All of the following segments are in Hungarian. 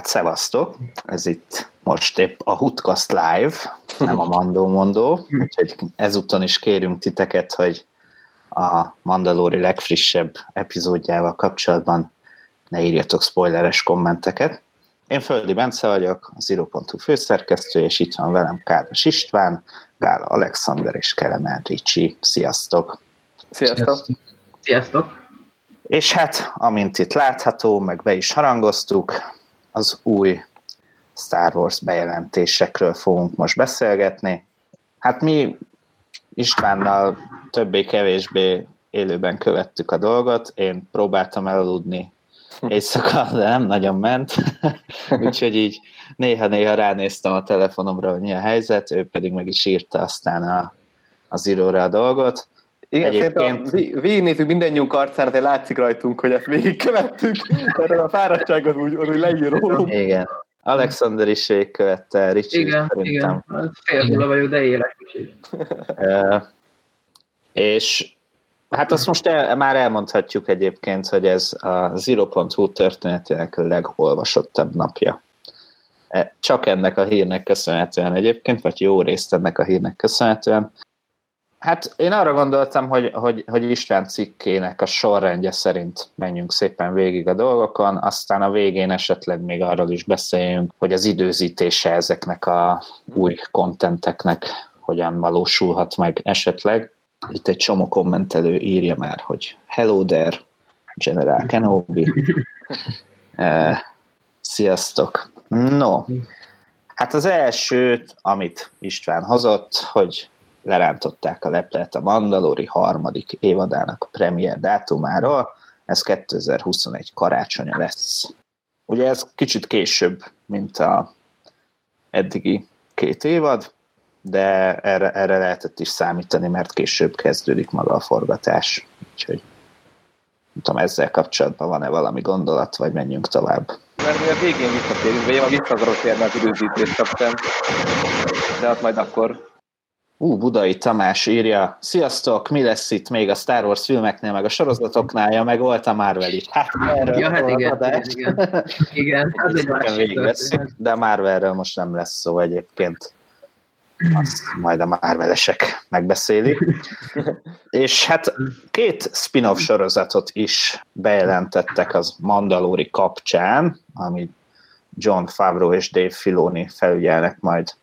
Hát szevasztok! Ez itt most épp a Hutkast Live, nem a Mandó Mondó, úgyhogy ezúton is kérünk titeket, hogy a Mandalori legfrissebb epizódjával kapcsolatban ne írjatok spoileres kommenteket. Én Földi Bence vagyok, az Zero.hu főszerkesztő, és itt van velem Káros István, Gála Alexander és Kelemen Ricsi. Sziasztok! Sziasztok! Sziasztok! És hát, amint itt látható, meg be is harangoztuk, az új Star Wars bejelentésekről fogunk most beszélgetni. Hát mi Istvánnal többé-kevésbé élőben követtük a dolgot, én próbáltam elaludni éjszaka, de nem nagyon ment, úgyhogy így néha-néha ránéztem a telefonomra, hogy mi a helyzet, ő pedig meg is írta aztán a, az íróra a dolgot. Igen, Egyébként... végignézzük mindennyiunk arcán, azért látszik rajtunk, hogy ezt végigkövettük, mert a fáradtság az úgy, az úgy leír Igen. Alexander is végigkövette, Ricsi Igen, szerintem. igen. Fél vagyok, de élek és hát azt most el, már elmondhatjuk egyébként, hogy ez a Zero.hu történetének a legolvasottabb napja. E, csak ennek a hírnek köszönhetően egyébként, vagy jó részt ennek a hírnek köszönhetően. Hát én arra gondoltam, hogy, hogy, hogy István cikkének a sorrendje szerint menjünk szépen végig a dolgokon, aztán a végén esetleg még arról is beszéljünk, hogy az időzítése ezeknek a új kontenteknek hogyan valósulhat meg esetleg. Itt egy csomó kommentelő írja már, hogy Hello there, General Kenobi. uh, sziasztok! No, hát az elsőt, amit István hozott, hogy lerántották a leplet a Mandalori harmadik évadának a premier dátumáról, ez 2021 karácsonya lesz. Ugye ez kicsit később, mint a eddigi két évad, de erre, erre lehetett is számítani, mert később kezdődik maga a forgatás. Úgyhogy nem tudom, ezzel kapcsolatban van-e valami gondolat, vagy menjünk tovább. Mert mi a végén visszatérünk, vagy én vissza akarok térni az időzítést kapcsán, de hát majd akkor Ú, Budai Tamás írja, sziasztok, mi lesz itt még a Star Wars filmeknél, meg a sorozatoknál, ja, meg volt a Marvel is. Hát erről ja, hát igen, igen, igen, igen. Az egy másik de a Marvelről most nem lesz szó egyébként. Azt majd a Marvelesek megbeszélik. És hát két spin-off sorozatot is bejelentettek az Mandalori kapcsán, ami John Favreau és Dave Filoni felügyelnek majd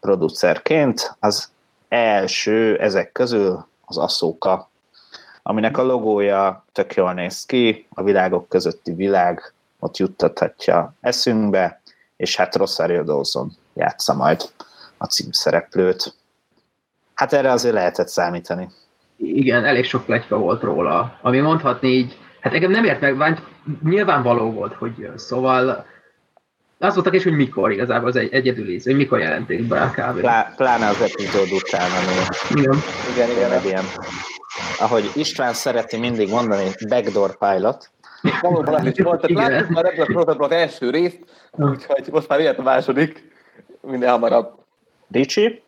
producerként. Az első ezek közül az Aszóka, aminek a logója tök jól néz ki, a világok közötti világ ott juttathatja eszünkbe, és hát Rosario Dawson játsza majd a címszereplőt. Hát erre azért lehetett számítani. Igen, elég sok pletyka volt róla, ami mondhatni így, hát engem nem ért meg, nyilvánvaló volt, hogy szóval az volt a kérdés, hogy mikor igazából az egy egyedüli, hogy mikor jelenték be a kb. Plá, pláne az epizód után, ami igen. Igen, igen, igen. ilyen, ahogy István szereti mindig mondani, backdoor pilot. Valóban is volt, tehát láttuk már ebből a az első részt, úgyhogy most már ilyet a második, minden hamarabb. Ricsi?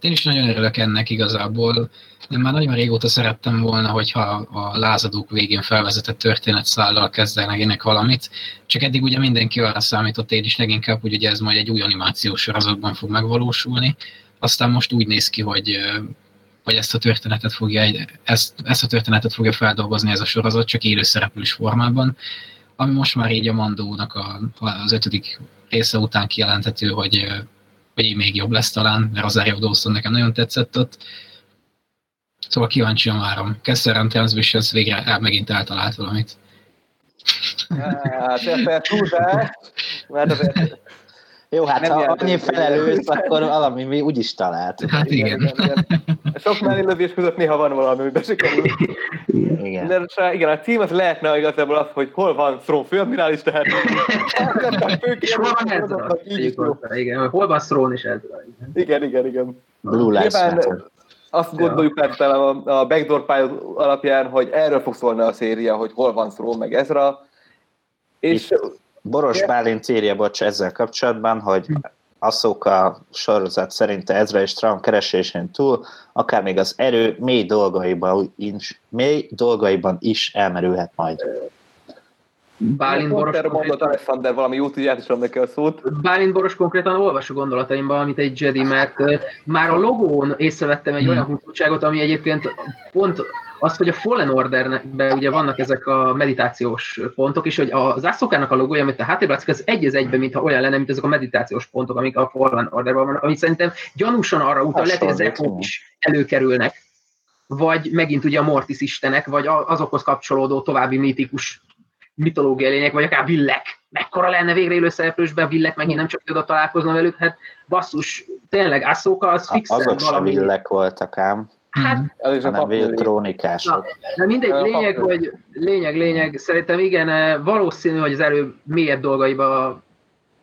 Én is nagyon örülök ennek igazából. Én már nagyon régóta szerettem volna, hogyha a lázadók végén felvezetett történetszállal kezdenek valamit, csak eddig ugye mindenki arra számított, én is leginkább, hogy ugye ez majd egy új animációs sorozatban fog megvalósulni. Aztán most úgy néz ki, hogy hogy ezt a történetet fogja, ezt, ezt a történetet fogja feldolgozni ez a sorozat, csak élőszereplős formában, ami most már így a Mandónak a, az ötödik része után kijelenthető, hogy vagy még jobb lesz talán, mert Rosario Dawson nekem nagyon tetszett ott. Szóval kíváncsian várom. Kessler Transmissions végre el, megint eltalált valamit. Hát, ez túlzás, mert azért jó, hát nem ha annyi felelős, akkor valami mi úgyis talált. Hát igen. igen. igen, igen. Sok mellélövés között néha van valami, hogy besikerül. Igen. De igen, a cím az lehetne igazából az, hogy hol van Thrawn főadmirális, tehát és hol van Ezra? Igen, hol van Thrawn és Ezra. Igen, igen, igen. Blue Lives azt gondoljuk át a, a Backdoor Pilot alapján, hogy erről fog szólni a széria, hogy hol van Thrawn meg Ezra, és Itt Boros Bálint írja, bocs, ezzel kapcsolatban, hogy a sorozat szerint Ezra és Trump keresésén túl, akár még az erő mély dolgaiban is, mély dolgaiban is elmerülhet majd. Bálint Boros Erről mondott Alexander valami jót, így neki a szót. Bálint Boros konkrétan olvasó gondolataimban, amit egy Jedi, mert már a logón észrevettem egy hmm. olyan húzóságot, ami egyébként pont az, hogy a Fallen Orderben ugye vannak ezek a meditációs pontok, és hogy az Aszokának a logója, amit a háttérben látszik, az egy az egyben, mintha olyan lenne, mint ezek a meditációs pontok, amik a Fallen Orderben vannak, ami szerintem gyanúsan arra utal, lehet, hogy ezek is előkerülnek, vagy megint ugye a Mortis istenek, vagy azokhoz kapcsolódó további mítikus mitológiai lények, vagy akár villek. Mekkora lenne végre élő szereplősben villek, megint nem csak oda találkoznom velük, hát basszus, tényleg Asszóka az fixen Azok valami. villek voltak ám. Hát, ez is a trónikások. de mindegy, lényeg, hogy lényeg, lényeg, szerintem igen, valószínű, hogy az erő mélyebb dolgaiba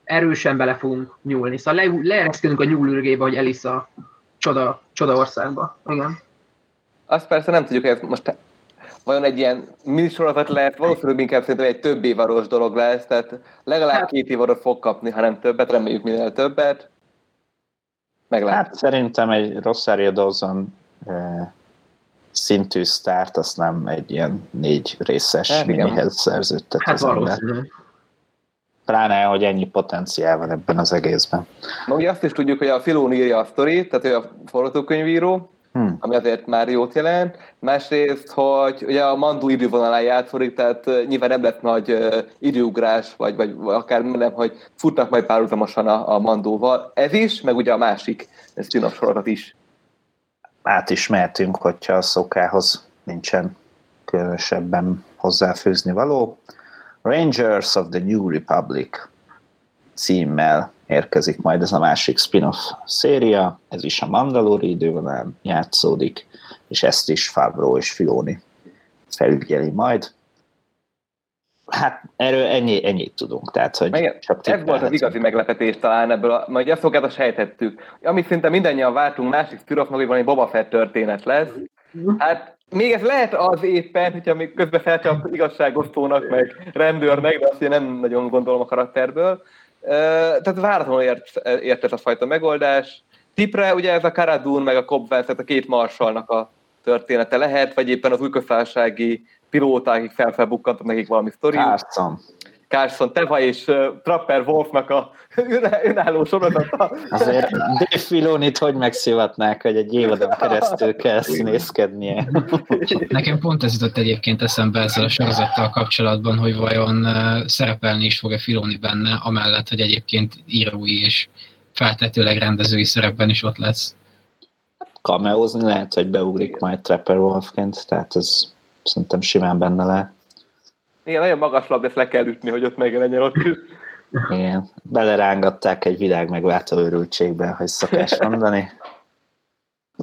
erősen bele fogunk nyúlni. Szóval le, leereszkedünk a nyúlürgébe, hogy Elisa csoda, csoda országba. Igen. Azt persze nem tudjuk, hogy ez most vajon egy ilyen minisorozat lehet, valószínűleg inkább szerintem egy több évaros dolog lesz, tehát legalább hát, két évaros fog kapni, ha nem többet, reméljük minél többet. Meglátjuk. Hát szerintem egy Rosario Dawson szintű sztárt, azt nem egy ilyen négy részes hát, minihez szerződtet hát az ember. Pláne, hogy ennyi potenciál van ebben az egészben. Na, ugye azt is tudjuk, hogy a Filón írja a sztorit, tehát ő a forgatókönyvíró, hmm. ami azért már jót jelent. Másrészt, hogy ugye a Mandu idővonalán játszik, tehát nyilván nem lett nagy időugrás, vagy, vagy akár nem, hogy futnak majd párhuzamosan a, a Mandóval. Ez is, meg ugye a másik spin sorozat is. Át is mehetünk, hogyha a szokához nincsen különösebben hozzáfűzni való. Rangers of the New Republic címmel érkezik majd ez a másik spin-off széria, ez is a Mandalori idővonalán játszódik, és ezt is Favreau és Filoni felügyeli majd. Hát erről ennyi, ennyit tudunk. Tehát, hogy Meg, csak ez volt az igazi meglepetés talán ebből, a, majd ezt a sejtettük. Amit szinte mindannyian vártunk, másik spin-off hogy valami Boba Fett történet lesz. Hát még ez lehet az éppen, hogyha még közben felcsap igazságosztónak, meg rendőrnek, de azt én nem nagyon gondolom a karakterből tehát váratlanul ért, ért ez a fajta megoldás. Tipre ugye ez a Karadun meg a Cobb tehát a két marsalnak a története lehet, vagy éppen az újköztársasági pilóták, akik felfelbukkantak nekik valami sztori. Carson. Carson Teva és Trapper Wolfnak a önálló sorozata. Azért Dave Filonit hogy megszivatnák, hogy egy évadon keresztül kell színészkednie. Nekem pont ez jutott egyébként eszembe ezzel a sorozattal kapcsolatban, hogy vajon szerepelni is fog-e Filoni benne, amellett, hogy egyébként írói és feltetőleg rendezői szerepben is ott lesz. Kameózni lehet, hogy beugrik majd Trapper Wolfként, tehát ez szerintem simán benne lehet. Igen, nagyon magas labd, ezt le kell ütni, hogy ott megjelenjen ott is. Igen, belerángatták egy világ megváltó őrültségbe, hogy szokás mondani.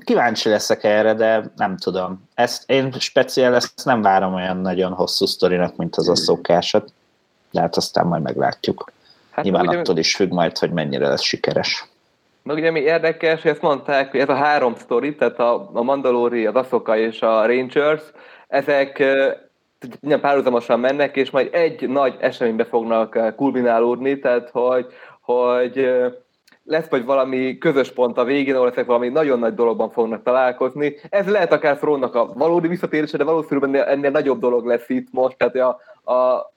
Kíváncsi leszek erre, de nem tudom. Ezt, én speciál ezt nem várom olyan nagyon hosszú sztorinak, mint az a szokásat, de hát aztán majd meglátjuk. Hát Nyilván ugye, attól is függ majd, hogy mennyire lesz sikeres. Meg ugye mi érdekes, hogy ezt mondták, hogy ez a három sztori, tehát a, a Mandalori, az Asoka és a Rangers, ezek párhuzamosan mennek, és majd egy nagy eseménybe fognak kulminálódni, tehát hogy, hogy lesz vagy valami közös pont a végén, ahol ezek valami nagyon nagy dologban fognak találkozni. Ez lehet akár Frónnak a valódi visszatérése, de valószínűleg ennél, ennél nagyobb dolog lesz itt most, tehát a, a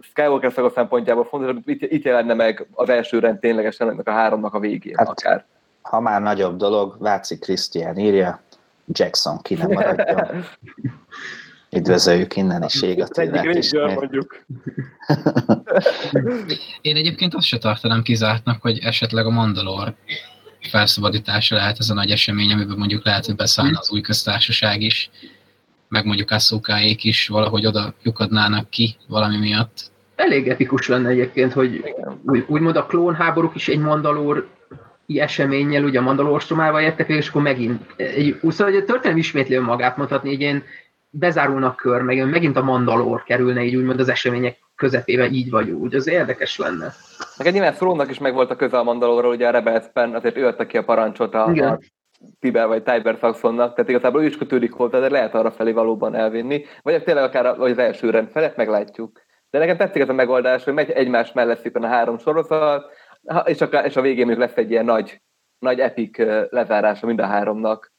Skywalker szaga szempontjából fontos, hogy itt, itt jelenne meg az első rend ténylegesen ennek a háromnak a végén hát, akár. Ha már nagyobb dolog, Váci Krisztián írja, Jackson ki nem maradjon. Üdvözöljük innen is ég a mondjuk. Én egyébként azt se tartanám kizártnak, hogy esetleg a Mandalor felszabadítása lehet ez a nagy esemény, amiben mondjuk lehet, hogy beszállna az új köztársaság is, meg mondjuk Asszókáék is valahogy oda lyukadnának ki valami miatt. Elég epikus lenne egyébként, hogy úgy, úgymond a klónháborúk is egy Mandalor eseménnyel, ugye a Mandalorstromával jöttek, és akkor megint egy, szóval egy történelmi ismétli magát mondhatni, egy ilyen bezárulnak kör, meg megint a Mandalor kerülne így úgymond az események közepébe így vagy úgy, az érdekes lenne. Meg nyilván Thrónnak is megvolt a köze a Mandalorról, ugye a Rebelsben azért ő adta ki a parancsot a, a Tiber vagy Tiber Saxonnak, tehát igazából ő is kötődik hozzá, de lehet arra felé valóban elvinni, vagy tényleg akár az első rend felett meglátjuk. De nekem tetszik ez a megoldás, hogy megy egymás mellett szépen a három sorozat, és, a, és a végén még lesz egy ilyen nagy, nagy epic lezárása mind a háromnak.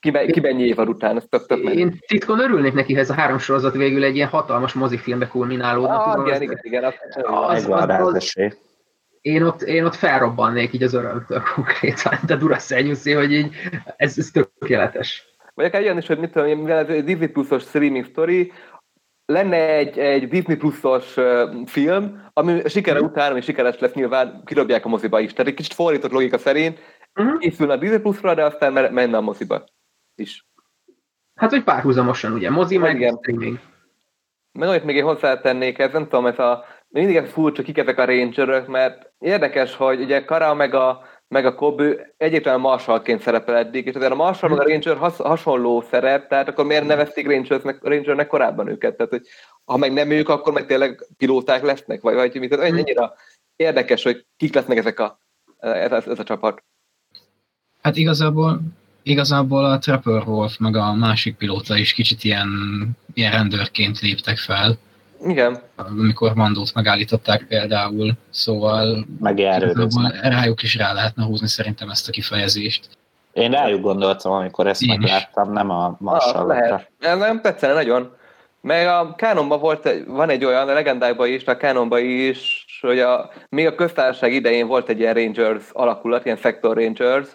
kiben, kiben évad után, ez tök, tök Én titkon örülnék neki, ha ez a három sorozat végül egy ilyen hatalmas mozifilmbe kulminálódna. Ah, tudom, igen, igen, igen, az, az- az- az én ott, én ott felrobbannék így az örömtől konkrétan, de Duracell hogy így ez, ez tökéletes. Vagy akár olyan is, hogy mit tudom, mivel ez Disney Plus-os streaming story, lenne egy, egy Disney Plus-os uh, film, ami sikere után, ami sikeres lesz, nyilván kirobják a moziba is. Tehát egy kicsit fordított logika szerint Uh-huh. készülne a Disney Plus-ra, de aztán me- menne a moziba is. Hát, hogy párhuzamosan, ugye, mozi meg Igen. streaming. Meg amit még én hozzátennék, ez nem tudom, ez a, mindig ez furcsa, kik ezek a rangerök, mert érdekes, hogy ugye Kara meg a, meg a Cobb ő egyébként Marshallként szerepel eddig, és azért a Marshall meg a Ranger has, hasonló szerep, tehát akkor miért nevezték Rangersnek, Rangernek korábban őket? Tehát, hogy ha meg nem ők, akkor meg tényleg pilóták lesznek, vagy, vagy mit? Tehát annyira érdekes, hogy kik lesznek ezek a, ez, ez, ez a csapat. Hát igazából, igazából a Trapper Wolf meg a másik pilóta is kicsit ilyen, ilyen rendőrként léptek fel, Igen. amikor Mandót megállították például, szóval rájuk is rá lehetne húzni szerintem ezt a kifejezést. Én rájuk gondoltam, amikor ezt Én is. megláttam, nem a Ah, marsalatra. lehet. Ez nem tetszene nagyon. Meg a Canonban volt, van egy olyan, a legendákban is, a Canonban is, hogy a, még a köztársaság idején volt egy ilyen Rangers alakulat, ilyen Sector Rangers,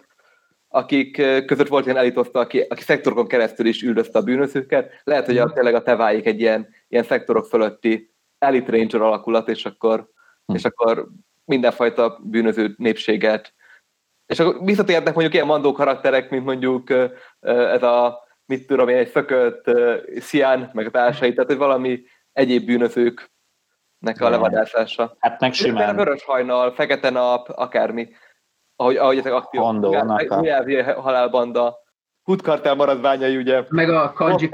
akik között volt ilyen elitoszta, aki, aki szektorokon keresztül is üldözte a bűnözőket. Lehet, hogy a, tényleg a teváik egy ilyen, ilyen szektorok fölötti Elite Ranger alakulat, és akkor, Hm. és akkor mindenfajta bűnöző népséget. És akkor visszatérnek mondjuk ilyen mandó karakterek, mint mondjuk ez a mit tudom én, egy szökött Szián, meg a társai, tehát hogy valami egyéb bűnözőknek a levadászása. Hát meg simán Vörös hajnal, fekete nap, akármi. Ahogy, ahogy ezek aktív. Újjelvi halálbanda. Hutkartel maradványai, ugye. Meg a Kanji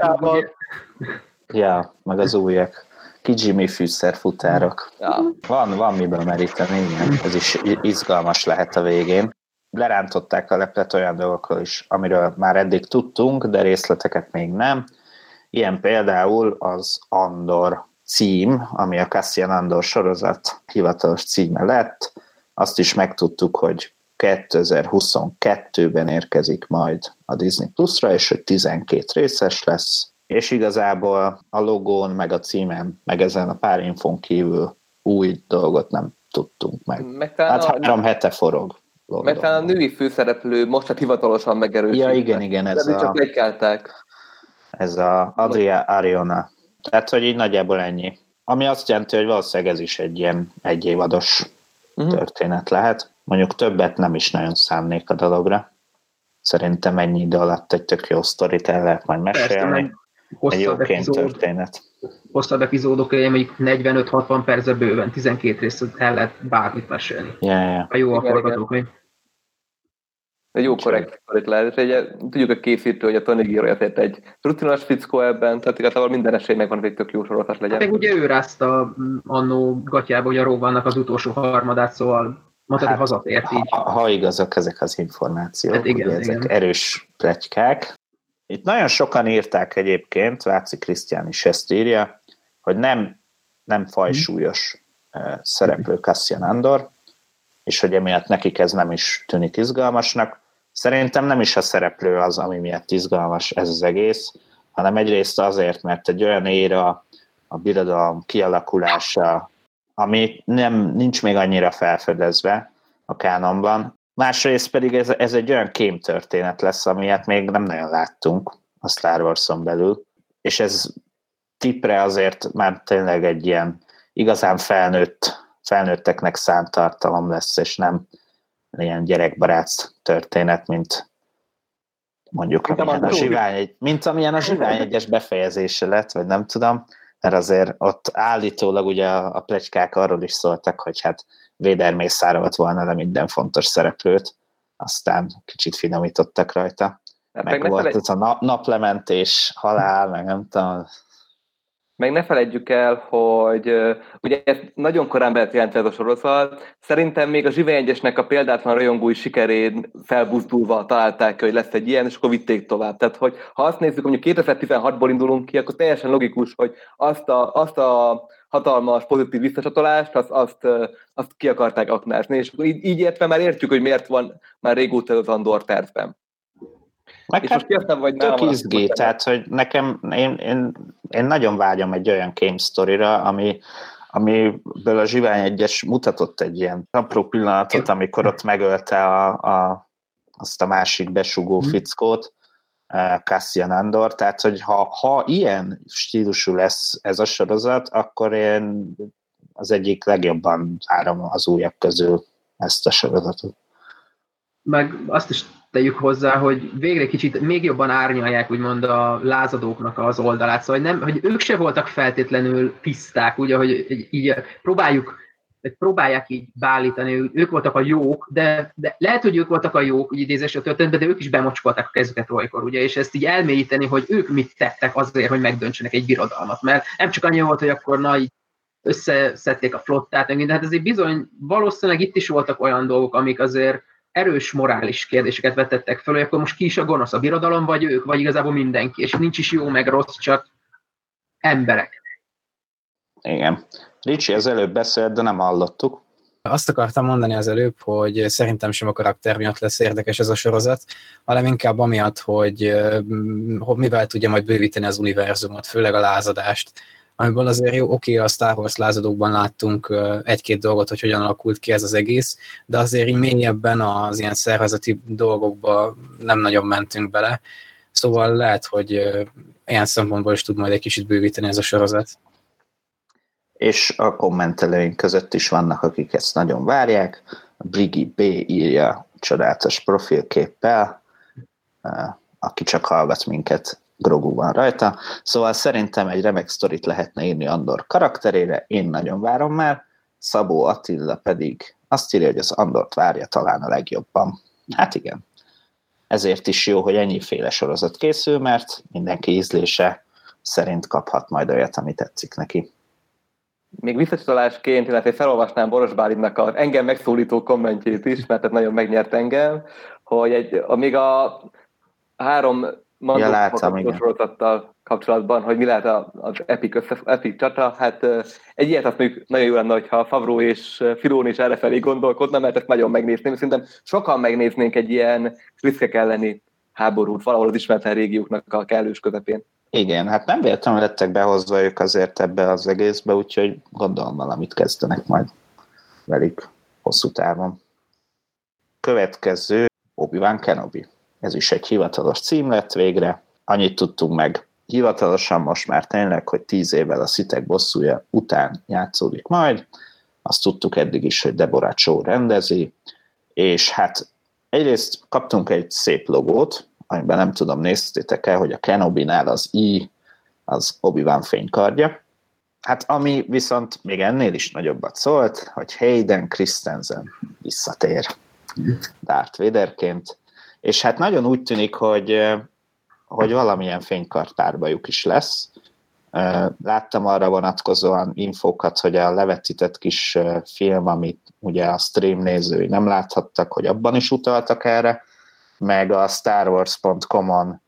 Ja, meg az újak. Kijimi fűszerfutárok. Ja. Van, van miből meríteni, igen. Ez is izgalmas lehet a végén. Lerántották a leplet olyan dolgokról is, amiről már eddig tudtunk, de részleteket még nem. Ilyen például az Andor cím, ami a Cassian Andor sorozat hivatalos címe lett. Azt is megtudtuk, hogy 2022-ben érkezik majd a Disney Plus-ra, és hogy 12 részes lesz, és igazából a logón, meg a címen, meg ezen a pár infón kívül új dolgot nem tudtunk meg. Meg Hát a, három hete forog. meg talán a női főszereplő most hát hivatalosan megerősítve. Ja, igen, igen, ez Ez csak a, legkeltek. ez a Adria Ariona. Tehát, hogy így nagyjából ennyi. Ami azt jelenti, hogy valószínűleg ez is egy ilyen egyévados Uh-huh. történet lehet. Mondjuk többet nem is nagyon számnék a dologra. Szerintem ennyi idő alatt egy tök jó sztorit el lehet majd persze, mesélni. meg Egy hosszabb jó epizód, történet. hosszabb epizódok, ugye mondjuk 45-60 percre bőven, 12 rész el lehet bármit mesélni. Ja, ja. Ha jó a forgatókönyv. Egy jó korrekt sztorit lehet. És ugye, tudjuk a készítő, hogy a Tony Giro egy rutinos fickó ebben, tehát igazából minden esély megvan, hogy egy tök jó sorozat legyen. Meg ugye ő rázta mm, annó gatyába, hogy a Róvannak az utolsó harmadát, szóval mondta, hogy Hát, hazatért így. Ha, ha igazak ezek az információk, Hát igen, ugye ezek igen. erős pletykák. Itt nagyon sokan írták egyébként, Váci Krisztián is ezt írja, hogy nem, nem fajsúlyos eh, szereplő Cassian Andor, és hogy emiatt nekik ez nem is tűnik izgalmasnak. Szerintem nem is a szereplő az, ami miatt izgalmas ez az egész, hanem egyrészt azért, mert egy olyan éra, a birodalom kialakulása, ami nem, nincs még annyira felfedezve a kánonban. Másrészt pedig ez, ez egy olyan kémtörténet lesz, amilyet még nem nagyon láttunk a Star Wars-on belül, és ez tipre azért már tényleg egy ilyen igazán felnőtt, felnőtteknek szánt tartalom lesz, és nem ilyen gyerekbarát történet, mint mondjuk amilyen a zsivány, mint amilyen a zsivány egyes befejezése lett, vagy nem tudom, mert azért ott állítólag ugye a, a plegykák arról is szóltak, hogy hát Véder mészárolt volna le minden fontos szereplőt, aztán kicsit finomítottak rajta. Hát Meg, meg, volt ez a nap, naplementés, halál, meg nem tudom. Meg ne felejtjük el, hogy ugye ez nagyon korán be lett jelentve ez a sorozat. Szerintem még a Zsive egyesnek a példátlan rajongói sikerén felbuzdulva találták hogy lesz egy ilyen, és akkor vitték tovább. Tehát, hogy ha azt nézzük, mondjuk 2016-ból indulunk ki, akkor teljesen logikus, hogy azt a, azt a hatalmas pozitív visszacsatolást, azt, azt, azt ki akarták aknázni, és így, így értve már értjük, hogy miért van már régóta az Andor tervben. Nekem és most jöttem, vagy tök izgé, tehát hogy nekem, én, én, én nagyon vágyom egy olyan game story-ra, ami, amiből a Zsivány egyes mutatott egy ilyen apró pillanatot, amikor ott megölte a, a, azt a másik besugó hmm. fickót, eh, Cassian Andor, tehát hogy ha, ha ilyen stílusú lesz ez a sorozat, akkor én az egyik legjobban várom az újak közül ezt a sorozatot. Meg azt is tegyük hozzá, hogy végre kicsit még jobban árnyalják úgymond a lázadóknak az oldalát, szóval nem, hogy ők se voltak feltétlenül tiszták, ugye, hogy így próbáljuk próbálják így beállítani, ők voltak a jók, de, de lehet, hogy ők voltak a jók, úgy idézés a történetben, de ők is bemocskolták a kezüket olykor, ugye, és ezt így elmélyíteni, hogy ők mit tettek azért, hogy megdöntsenek egy birodalmat, mert nem csak annyi volt, hogy akkor na, így összeszedték a flottát, de hát azért bizony valószínűleg itt is voltak olyan dolgok, amik azért erős morális kérdéseket vetettek föl, hogy akkor most ki is a gonosz, a birodalom, vagy ők, vagy igazából mindenki, és nincs is jó meg rossz, csak emberek. Igen. Ricsi az előbb beszélt, de nem hallottuk. Azt akartam mondani az előbb, hogy szerintem sem a karakter miatt lesz érdekes ez a sorozat, hanem inkább amiatt, hogy, hogy mivel tudja majd bővíteni az univerzumot, főleg a lázadást amiből azért jó, oké, a Star Wars lázadókban láttunk egy-két dolgot, hogy hogyan alakult ki ez az egész, de azért így mélyebben az ilyen szervezeti dolgokba nem nagyon mentünk bele, szóval lehet, hogy ilyen szempontból is tud majd egy kicsit bővíteni ez a sorozat. És a kommentelőink között is vannak, akik ezt nagyon várják. Brigi B írja csodálatos profilképpel, aki csak hallgat minket Grogu van rajta, szóval szerintem egy remek sztorit lehetne írni Andor karakterére, én nagyon várom már, Szabó Attila pedig azt írja, hogy az Andort várja talán a legjobban. Hát igen. Ezért is jó, hogy ennyiféle sorozat készül, mert mindenki ízlése szerint kaphat majd olyat, ami tetszik neki. Még visszacsatolásként, illetve felolvasnám Boros Bálintnak az engem megszólító kommentjét is, mert ez nagyon megnyert engem, hogy egy, még a három ja, láttam, igen. sorozattal kapcsolatban, hogy mi lehet az Epic, össze, Epic csata. Hát egy ilyet azt mondjuk nagyon jó lenne, hogyha Favro és Filón is errefelé gondolkodna, mert ezt nagyon megnézném. Szerintem sokan megnéznénk egy ilyen kriszkek elleni háborút valahol az ismeretlen régióknak a kellős közepén. Igen, hát nem véletlenül lettek behozva ők azért ebbe az egészbe, úgyhogy gondolom valamit kezdenek majd velük hosszú távon. Következő Obi-Wan Kenobi. Ez is egy hivatalos cím lett végre. Annyit tudtunk meg hivatalosan most már tényleg, hogy tíz évvel a szitek bosszúja után játszódik majd. Azt tudtuk eddig is, hogy Deborah Chow rendezi, és hát egyrészt kaptunk egy szép logót, amiben nem tudom, néztétek el, hogy a Kenobi-nál az I az Obi-Wan fénykardja. Hát ami viszont még ennél is nagyobbat szólt, hogy Hayden Christensen visszatér Darth Vaderként, és hát nagyon úgy tűnik, hogy, hogy valamilyen fénykartpárbajuk is lesz. Láttam arra vonatkozóan infókat, hogy a levetített kis film, amit ugye a stream nézői nem láthattak, hogy abban is utaltak erre, meg a starwars.com-on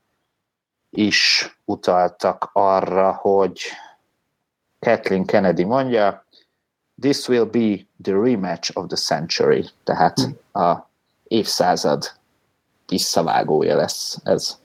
is utaltak arra, hogy Kathleen Kennedy mondja, this will be the rematch of the century, tehát hm. a évszázad visszavágója lesz ez.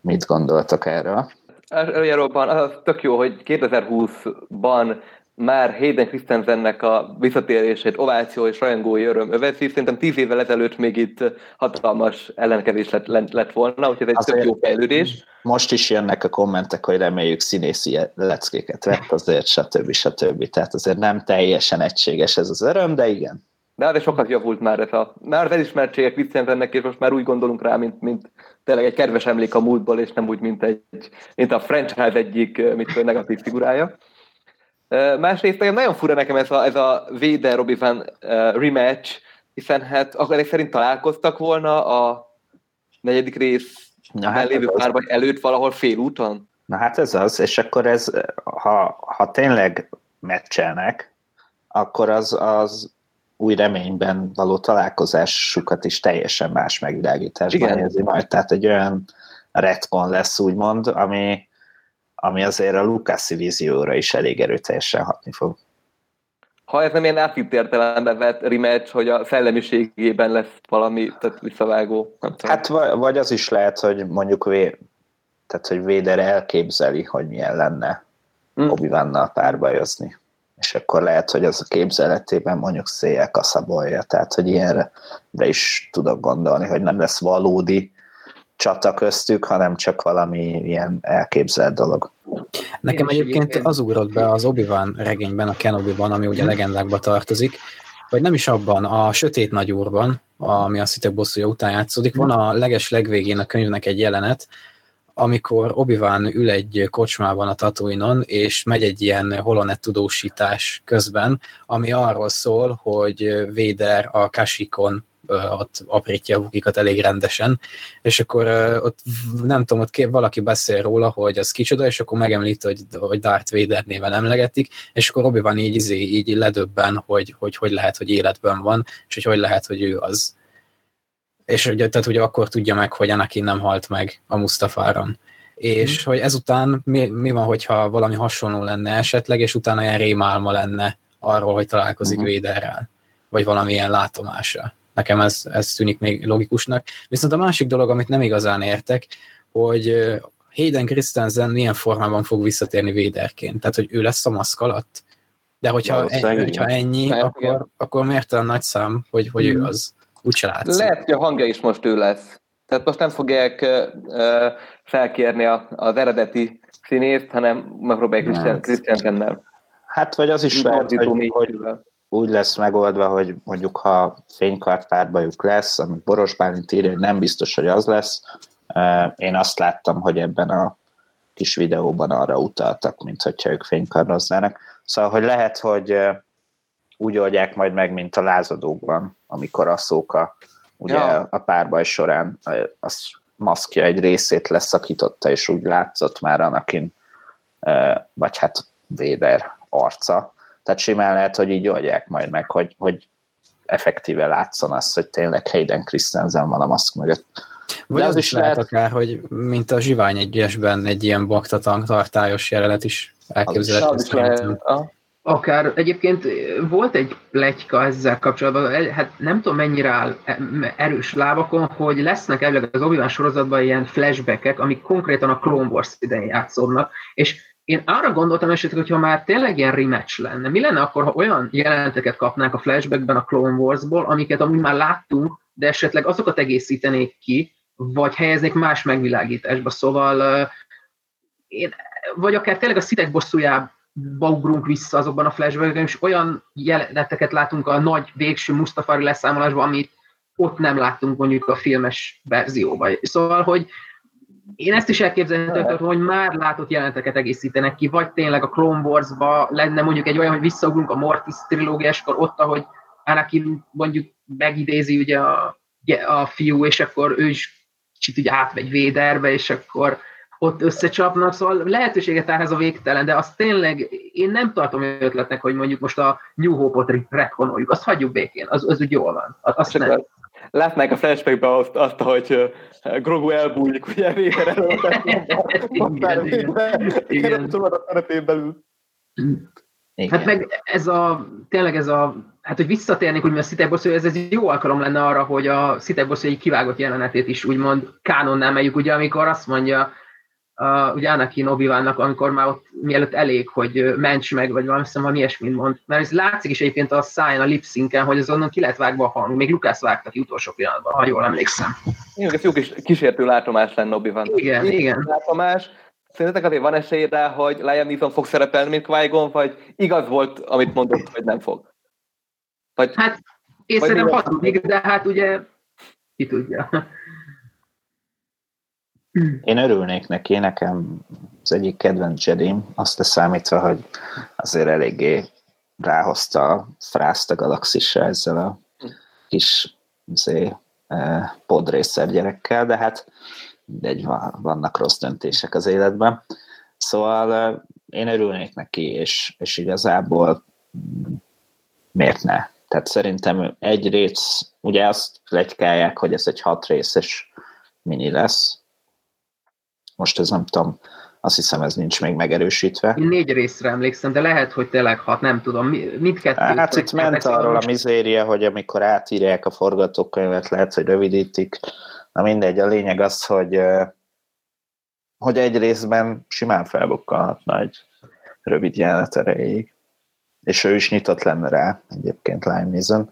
Mit gondoltak erről? Előjáróban az tök jó, hogy 2020-ban már Hayden Christensennek a visszatérését ováció és rajongói öröm öveszi. Szerintem tíz évvel ezelőtt még itt hatalmas ellenkezés lett, lett volna, úgyhogy ez egy Azért tök jó fejlődés. Most is jönnek a kommentek, hogy reméljük színészi leckéket vett, azért stb. stb. Tehát azért nem teljesen egységes ez az öröm, de igen. De hát sokat javult már ez a, már az elismertségek viccentenek, és most már úgy gondolunk rá, mint, mint tényleg egy kedves emlék a múltból, és nem úgy, mint, egy, mint a franchise egyik mit negatív figurája. Másrészt nagyon fura nekem ez a, ez a Vader Robbie Van rematch, hiszen hát akkor szerint találkoztak volna a negyedik rész Na, hát lévő párban előtt valahol félúton? Na hát ez az, és akkor ez, ha, ha tényleg meccselnek, akkor az, az új reményben való találkozásukat is teljesen más megvilágításban érzi majd. Tehát egy olyan retcon lesz úgymond, ami, ami azért a Lucas vízióra is elég erőteljesen hatni fog. ha ez nem ilyen átvitt értelembe vett rematch, hogy a szellemiségében lesz valami tehát visszavágó. Nem tudom. Hát vagy az is lehet, hogy mondjuk vé, tehát, hogy Véder elképzeli, hogy milyen lenne hmm. obi párbajozni. És akkor lehet, hogy az a képzeletében mondjuk széjjel kaszabolja. Tehát, hogy ilyenre is tudok gondolni, hogy nem lesz valódi csata köztük, hanem csak valami ilyen elképzelt dolog. Nekem egyébként az ugrott be az obi regényben, a Kenobi-ban, ami ugye mhm. legendákba tartozik, vagy nem is abban, a Sötét Nagyúrban, ami a Szitek bosszúja után játszódik, van a leges legvégén a könyvnek egy jelenet, amikor obi ül egy kocsmában a Tatooine-on, és megy egy ilyen holonet tudósítás közben, ami arról szól, hogy Véder a Kasikon ott aprítja a vukikat elég rendesen, és akkor ott nem tudom, ott valaki beszél róla, hogy az kicsoda, és akkor megemlít, hogy, hogy Darth Vader néven emlegetik, és akkor Robi van így, izé, így ledöbben, hogy, hogy hogy lehet, hogy életben van, és hogy hogy lehet, hogy ő az. És ugye, tehát ugye akkor tudja meg, hogy Anakin nem halt meg a Mustafáron. És mm. hogy ezután mi, mi van, hogyha valami hasonló lenne esetleg, és utána ilyen rémálma lenne arról, hogy találkozik mm. Véderrel, vagy valamilyen látomása. Nekem ez, ez tűnik még logikusnak. Viszont a másik dolog, amit nem igazán értek, hogy Hayden Christensen milyen formában fog visszatérni véderként. Tehát, hogy ő lesz a maszk alatt. De hogyha, ennyi, hogyha ennyi, akkor, akkor miért olyan nagy szám, hogy, hogy ő hmm. az? Úgyse látszik. Lehet, hogy a hangja is most ő lesz. Tehát most nem fogják uh, felkérni a, az eredeti színészt, hanem megpróbálják Christian Hát, vagy az is lehet, hogy, hogy, úgy lesz megoldva, hogy mondjuk ha fénykartpárbajuk lesz, amit Boros Bálint írja, hogy nem biztos, hogy az lesz. Én azt láttam, hogy ebben a kis videóban arra utaltak, mint hogyha ők fénykarnoznának. Szóval, hogy lehet, hogy úgy oldják majd meg, mint a lázadókban, amikor a szóka ugye ja. a párbaj során az maszkja egy részét leszakította, és úgy látszott már Anakin, vagy hát Véder arca, tehát simán lehet, hogy így oldják majd meg, hogy, hogy effektíve látszon az, hogy tényleg Hayden Christensen van a maszk mögött. Vagy az, az is lehet, lehet akár, hogy mint a Zsivány egyesben egy ilyen baktatang tartályos jelenet is elképzelhető Akár egyébként volt egy legyka ezzel kapcsolatban, hát nem tudom mennyire áll erős lábakon, hogy lesznek elvileg az obi sorozatban ilyen flashbackek, amik konkrétan a Clone Wars idején játszódnak, és én arra gondoltam esetleg, hogyha már tényleg ilyen rematch lenne, mi lenne akkor, ha olyan jelenteket kapnánk a flashbackben a Clone Wars-ból, amiket amúgy már láttunk, de esetleg azokat egészítenék ki, vagy helyeznék más megvilágításba. Szóval én, vagy akár tényleg a szitek bosszújába ugrunk vissza azokban a flashbackben, és olyan jeleneteket látunk a nagy végső Mustafari leszámolásban, amit ott nem láttunk mondjuk a filmes verzióban. Szóval, hogy én ezt is elképzelhetem, hogy már látott jelenteket egészítenek ki, vagy tényleg a Clone Wars-ba lenne mondjuk egy olyan, hogy visszaugrunk a Mortis trilógiáskor, ott, ahogy Anakin mondjuk megidézi ugye a, a fiú, és akkor ő is kicsit ugye átmegy Véderbe, és akkor ott összecsapnak, szóval lehetőséget áll ez a végtelen, de azt tényleg én nem tartom ötletnek, hogy mondjuk most a New Hope-ot retkonoljuk, azt hagyjuk békén, az, az úgy jól van. Azt nem látnák a flashbackben azt, azt hogy Grogu elbújik, ugye Vader előtt. igen, igen. igen. a belül. Igen. Hát meg ez a, tényleg ez a, hát hogy visszatérnék úgymond a Szitek bosszú, ez, ez jó alkalom lenne arra, hogy a egy kivágott jelenetét is úgymond kánonnál megyük, ugye amikor azt mondja uh, ugye Anakin obi amikor már ott mielőtt elég, hogy ments meg, vagy valami, szóval valami ilyesmit mond. Mert ez látszik is egyébként a száján, a lipszinken, hogy azonnan ki lehet vágva a hang. Még Lukász vágta ki utolsó pillanatban, ha jól emlékszem. Igen, ez jó kis kísértő látomás lenne obi -Wan. Igen, Én igen. Látomás. Szerintetek azért van esély rá, hogy Liam Neeson fog szerepelni, mint qui vagy igaz volt, amit mondott, hogy nem fog? Vagy, hát én szerintem hazudik, de hát ugye ki tudja. Én örülnék neki, nekem az egyik kedvenc Jedim, azt számítva, hogy azért eléggé ráhozta a frászt a galaxisra ezzel a kis azért, podrészer gyerekkel, de hát egy vannak rossz döntések az életben. Szóval én örülnék neki, és, és igazából miért ne? Tehát szerintem egy rész, ugye azt legykálják, hogy ez egy hat részes mini lesz, most ez nem tudom, Azt hiszem, ez nincs még megerősítve. Én négy részre emlékszem, de lehet, hogy tényleg hat, nem tudom. Mindkettő. Hát itt ment arról a mizéria, hogy amikor átírják a forgatókönyvet, lehet, hogy rövidítik. Na mindegy, a lényeg az, hogy, hogy egy részben simán felbukkalhatna egy rövid jelenet erejéig. És ő is nyitott lenne rá egyébként Lime Neeson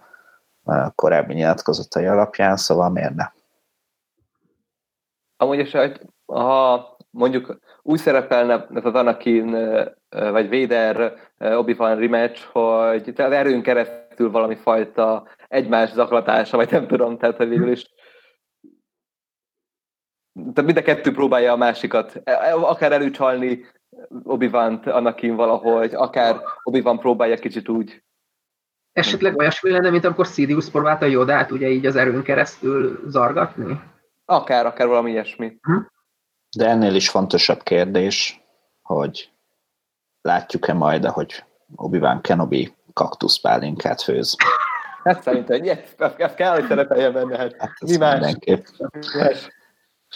korábbi nyilatkozatai alapján, szóval miért ne? Amúgy is, ha mondjuk úgy szerepelne ez az Anakin vagy Vader Obi-Wan rematch, hogy az erőn keresztül valami fajta egymás zaklatása, vagy nem tudom, tehát hogy végül is tehát mind a kettő próbálja a másikat, e, e, akár előcsalni obi wan Anakin valahogy, akár Obi-Wan próbálja kicsit úgy Esetleg olyasmi lenne, mint amikor Sidious próbálta Jodát ugye így az erőn keresztül zargatni? Akár, akár valami ilyesmi. Hm? De ennél is fontosabb kérdés, hogy látjuk-e majd, hogy Obi-Wan Kenobi kaktuszpálinkát főz. Hát szerintem, ez kell, hogy szerepeljen benne. Hát, hát mi más? Mindenképp.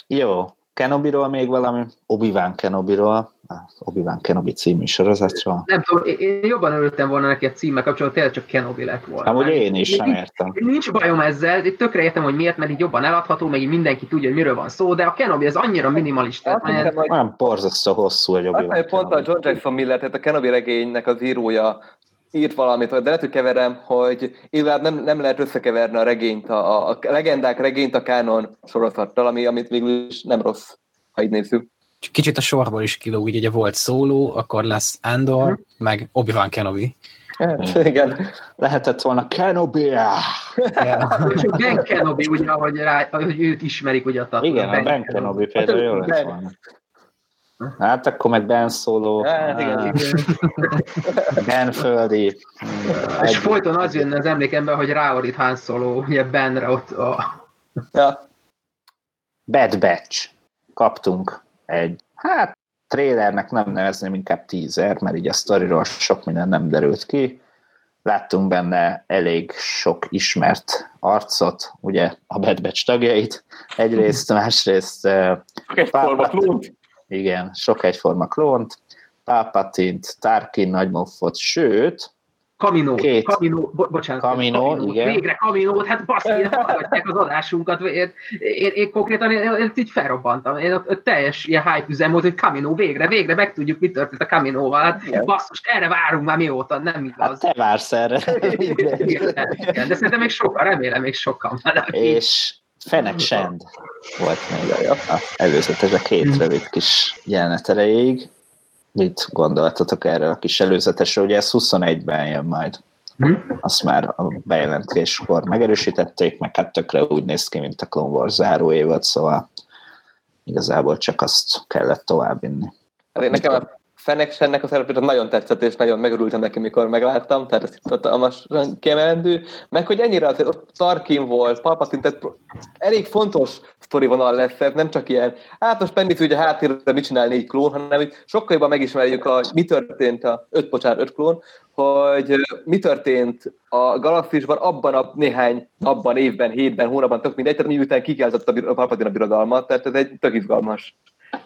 Jó, Kenobiról még valami? Obi-Wan Kenobiról, Obi-Wan Kenobi című sorozatról. Nem tudom, én jobban örültem volna neki a címmel kapcsolatban, tényleg csak Kenobi lett volna. Amúgy én is nem értem. Nincs bajom ezzel, itt tökre értem, hogy miért, mert így jobban eladható, meg így mindenki tudja, hogy miről van szó, de a Kenobi az annyira minimalista. Hát, mert... Nem borzasztó hosszú, hogy Obi-Wan Pont a John Jackson Miller, tehát a Kenobi regénynek az írója írt valamit, de lehet, hogy keverem, hogy illetve nem, nem lehet összekeverni a regényt, a, a legendák regényt a kánon sorozattal, ami, amit végül is nem rossz, ha így nézzük. Kicsit a sorból is kilóg, így ugye volt szóló, akkor lesz Andor, hmm. meg Obi-Wan Kenobi. Hát, igen. Lehetett volna Kenobi. Yeah. ben Kenobi, ugye, ahogy, rá, ahogy őt ismerik, ugye a Igen, a Ben Kenobi például jó lesz volna. Hát akkor meg Ben Solo. Hát, igen, Ben Földi. És folyton az jön az emlékemben, hogy ráorít Han Solo, ugye Benre ott a... Ja. Bad Batch. Kaptunk egy, hát trailernek nem nevezném, inkább teaser, mert így a sztoriról sok minden nem derült ki. Láttunk benne elég sok ismert arcot, ugye a Bad Batch tagjait, egyrészt, másrészt... Egyforma klónt. Igen, sok egyforma klónt, Palpatint, Tarkin nagymoffot, sőt, Kamino, Két. Kamino, bo- bocsánat. Kamino, Kamino, igen. Végre Kamino, hát baszki, hallgatják az adásunkat. Én, én, én konkrétan én, én, így felrobbantam. Én ott, ott teljes ilyen hype üzem volt, hogy Kamino, végre, végre megtudjuk, mi történt a Kaminoval. Hát igen. basszus, erre várunk már mióta, nem igaz. Hát te vársz erre. igen, igen, de szerintem még sokan, remélem még sokan. És Fenek Send volt még előzetes a két hmm. rövid kis jelenet erejéig Mit gondoltatok erről a kis előzetesről? Ugye ez 21-ben jön majd. Hm? Azt már a bejelentéskor megerősítették, meg hát tökre úgy néz ki, mint a Clone Wars záró évad, szóval igazából csak azt kellett továbbvinni. Hát nekem a Fennexennek a szerepét nagyon tetszett, és nagyon megörültem neki, mikor megláttam, tehát ez itt hatalmasan kiemelendő, meg hogy ennyire azért ott Tarkin volt, Palpatine, tehát elég fontos vonal lesz ez, nem csak ilyen, hát most Pendis ugye háttérben mit csinál négy klón, hanem itt sokkal jobban megismerjük, a, mi történt a öt, bocsánat, öt klón, hogy mi történt a galaxisban abban a néhány abban évben, hétben, hónapban, tök mindegy, tehát miután kikeltett a Palpatine a birodalmat, tehát ez egy tök izgalmas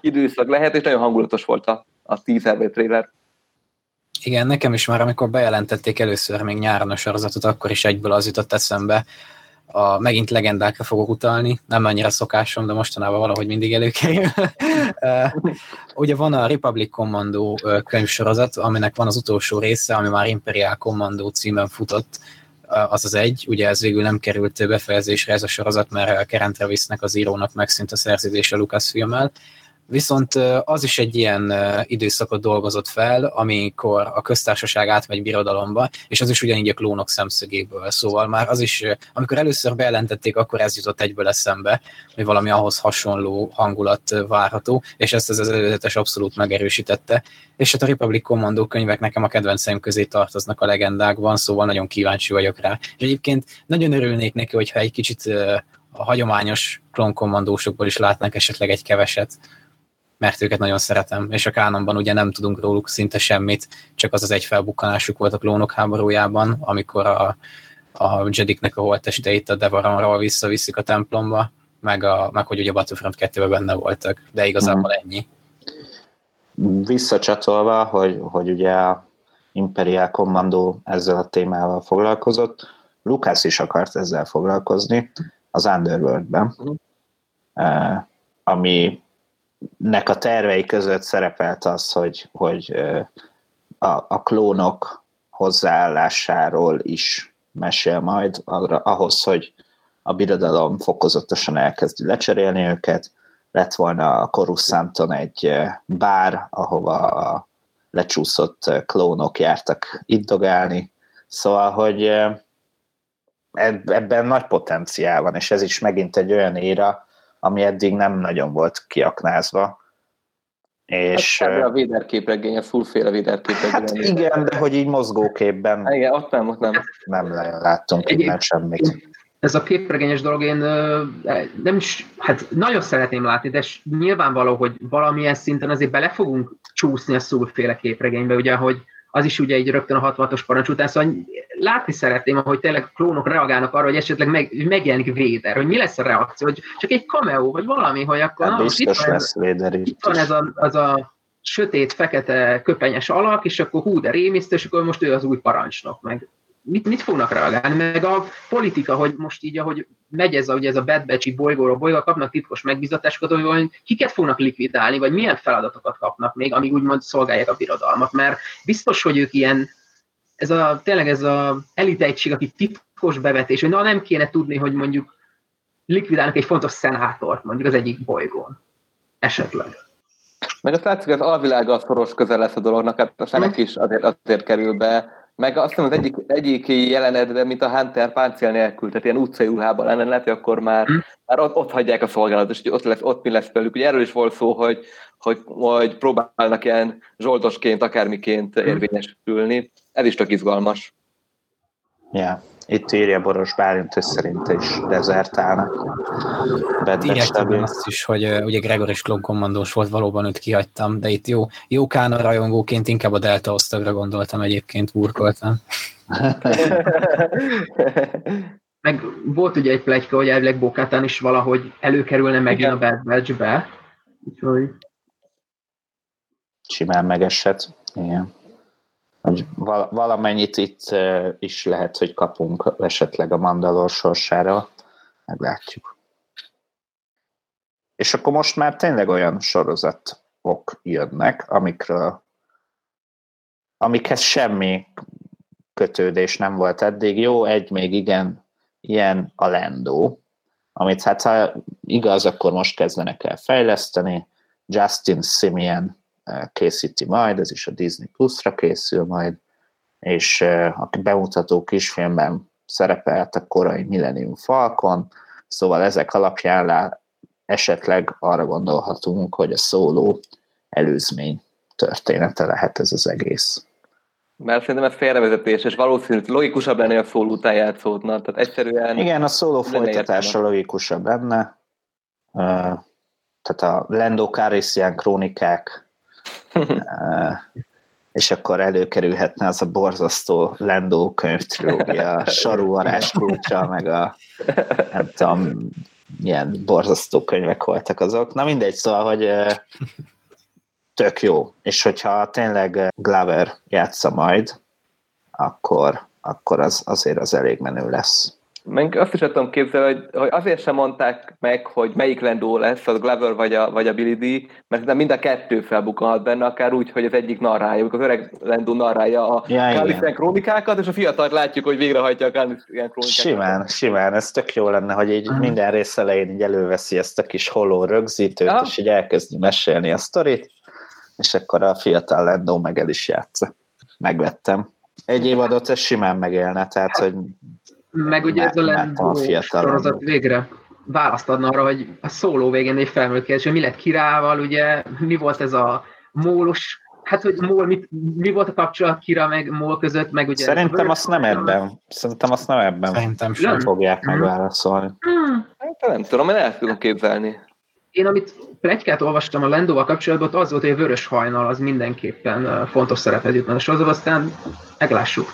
időszak lehet, és nagyon hangulatos volt a, a teaser trailer. Igen, nekem is már, amikor bejelentették először még nyáron a sorozatot, akkor is egyből az jutott eszembe, a, megint legendákra fogok utalni, nem annyira szokásom, de mostanában valahogy mindig előkerül. Ugye van a Republic Commando könyvsorozat, aminek van az utolsó része, ami már Imperial Commando címen futott, az az egy, ugye ez végül nem került befejezésre ez a sorozat, mert Karen Travisnek, az írónak megszűnt a szerződése Lucasfilmmel, Viszont az is egy ilyen időszakot dolgozott fel, amikor a köztársaság átmegy birodalomba, és az is ugyanígy a klónok szemszögéből. Szóval már az is, amikor először bejelentették, akkor ez jutott egyből eszembe, hogy valami ahhoz hasonló hangulat várható, és ezt az előzetes abszolút megerősítette. És hát a Republic Commando könyvek nekem a kedvenceim közé tartoznak a legendákban, szóval nagyon kíváncsi vagyok rá. És egyébként nagyon örülnék neki, hogyha egy kicsit a hagyományos klónkommandósokból is látnánk esetleg egy keveset, mert őket nagyon szeretem, és a kánonban ugye nem tudunk róluk szinte semmit, csak az az egy felbukkanásuk volt a klónok háborújában, amikor a, a Jediknek a holttesteit a Devaronról visszaviszik a templomba, meg, a, meg hogy ugye a Battlefront 2 benne voltak, de igazából hmm. ennyi. visszacsatolva, hogy, hogy ugye a Imperial Commando ezzel a témával foglalkozott, Lucas is akart ezzel foglalkozni az Underworldben, uh-huh. ami nek a tervei között szerepelt az, hogy, hogy a, a klónok hozzáállásáról is mesél majd arra, ahhoz, hogy a birodalom fokozatosan elkezdi lecserélni őket. Lett volna a Coruscanton egy bár, ahova a lecsúszott klónok jártak iddogálni. Szóval, hogy ebben nagy potenciál van, és ez is megint egy olyan éra, ami eddig nem nagyon volt kiaknázva. És, hát, a véderképregény, a fullféle véderképregény. Hát igen, de hogy így mozgóképben igen, ott nem, ott nem. Nem láttunk egy, innen semmit. Ez a képregényes dolog, én nem is, hát nagyon szeretném látni, de nyilvánvaló, hogy valamilyen szinten azért bele fogunk csúszni a szúrféle képregénybe, ugye, hogy az is ugye egy rögtön a 66-os parancs után, szóval látni szeretném, hogy tényleg a klónok reagálnak arra, hogy esetleg meg, megjelenik Véder, hogy mi lesz a reakció, hogy csak egy cameo, vagy valami, hogy akkor hát na, biztos itt lesz Véder Itt van ez a, az a sötét, fekete, köpenyes alak, és akkor hú, de rémisztő, és akkor most ő az új parancsnok, meg mit, mit fognak reagálni, meg a politika, hogy most így, ahogy megy ez a, ugye ez a Bad Batchy bolygóról bolygó, kapnak titkos megbizatásokat, hogy kiket fognak likvidálni, vagy milyen feladatokat kapnak még, amíg úgymond szolgálják a birodalmat, mert biztos, hogy ők ilyen, ez a, tényleg ez a elit egység, aki titkos bevetés, hogy na nem kéne tudni, hogy mondjuk likvidálnak egy fontos szenátort, mondjuk az egyik bolygón. Esetleg. Meg azt látszik, hogy az alvilága szoros közel lesz a dolognak, hát a senek is azért, azért kerül be, meg azt hiszem az egyik, egyik jelenetben, mint a Hunter páncél nélkül, tehát ilyen utcai ruhában lenne, lehet, hogy akkor már, hmm. már ott, ott, hagyják a szolgálatot, és ott, lesz, ott mi lesz velük. Ugye erről is volt szó, hogy, hogy hogy próbálnak ilyen zsoldosként, akármiként hmm. érvényesülni. Ez is csak izgalmas. Yeah. Itt írja Boros Bálint, hogy szerint is dezertálnak. Írják azt is, hogy uh, ugye Gregor is Klon kommandós volt, valóban őt kihagytam, de itt jó, jó kána rajongóként inkább a Delta osztagra gondoltam egyébként, burkoltam. Meg volt ugye egy plegyka, hogy elvileg Bokátán is valahogy előkerülne megint a Bad Batch-be. Úgyhogy... Simán megesett. Igen valamennyit itt is lehet, hogy kapunk esetleg a Mandalor sorsára, meglátjuk. És akkor most már tényleg olyan sorozatok jönnek, amikről amikhez semmi kötődés nem volt eddig. Jó, egy még igen, ilyen a Lendo, amit hát ha igaz, akkor most kezdenek el fejleszteni. Justin Simeon készíti majd, ez is a Disney Plus-ra készül majd, és a bemutató kisfilmben szerepelt a korai Millennium Falcon, szóval ezek alapján esetleg arra gondolhatunk, hogy a szóló előzmény története lehet ez az egész. Mert szerintem ez félrevezetés, és valószínűleg logikusabb lenne, hogy a szóló után játszódna. Tehát egyszerűen... Igen, a szóló folytatása logikusabb lenne. Tehát a Lando Calrissian krónikák és akkor előkerülhetne az a borzasztó Lendó könyvtrilógia, a Saru kulcsa, meg a nem tudom, milyen borzasztó könyvek voltak azok. Na mindegy, szóval, hogy tök jó. És hogyha tényleg Glover játsza majd, akkor, akkor az, azért az elég menő lesz. Meg azt is tudom képzelni, hogy, hogy azért sem mondták meg, hogy melyik Lendó lesz, az Glover vagy a, vagy a Billy D, mert mind a kettő felbukkanhat benne, akár úgy, hogy az egyik narrálja, az öreg Lendó narrálja a ja, Kálisen krónikákat, és a fiatal látjuk, hogy végrehajtja a Kálisen krónikákat. Simán, simán, ez tök jó lenne, hogy így minden rész elején így előveszi ezt a kis holó rögzítőt, ja. és így elkezdi mesélni a sztorit, és akkor a fiatal Lendó meg el is játsza. Megvettem. Egy évadot ez simán megélne, tehát hogy meg ugye ez a Lendó sorozat végre választ adna arra, hogy a szóló végén egy felmerült kérdés, hogy mi lett kirával, ugye mi volt ez a mólos, hát hogy mól, mit, mi volt a kapcsolat Kira meg mól között, meg ugye... Szerintem azt nem ebben, szerintem azt nem ebben Szerintem sem fogják megválaszolni. Hmm. Hát nem tudom, én el tudom képzelni. Én amit plegykát olvastam a Lendóval kapcsolatban, az volt, hogy a vörös hajnal az mindenképpen fontos szerepet jutna a sorozat, aztán meglássuk.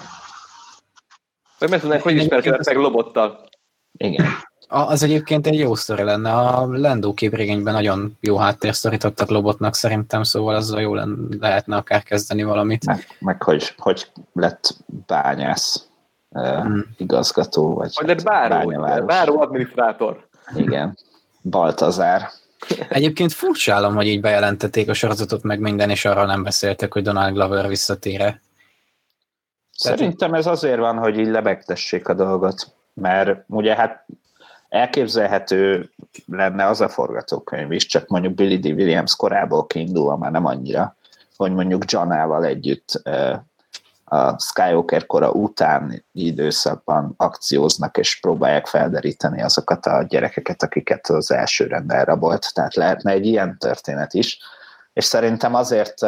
Vagy meg tudnánk, hogy ismerkedett meg Lobottal. Igen. Az egyébként egy jó sztori lenne. A Lendó képregényben nagyon jó háttérsztorit adtak Lobotnak szerintem, szóval azzal jó lehetne akár kezdeni valamit. Meg, meg hogy, hogy lett bányász hmm. igazgató, vagy hogy lett báró, báró adminisztrátor. Igen, Baltazár. Egyébként furcsálom, hogy így bejelentették a sorozatot, meg minden, és arról nem beszéltek, hogy Donald Glover visszatére. Szerintem ez azért van, hogy így lebegtessék a dolgot, mert ugye hát elképzelhető lenne az a forgatókönyv is, csak mondjuk Billy D. Williams korából kiindulva már nem annyira, hogy mondjuk Johnával együtt a Skywalker kora után időszakban akcióznak és próbálják felderíteni azokat a gyerekeket, akiket az első rend elrabolt. Tehát lehetne egy ilyen történet is. És szerintem azért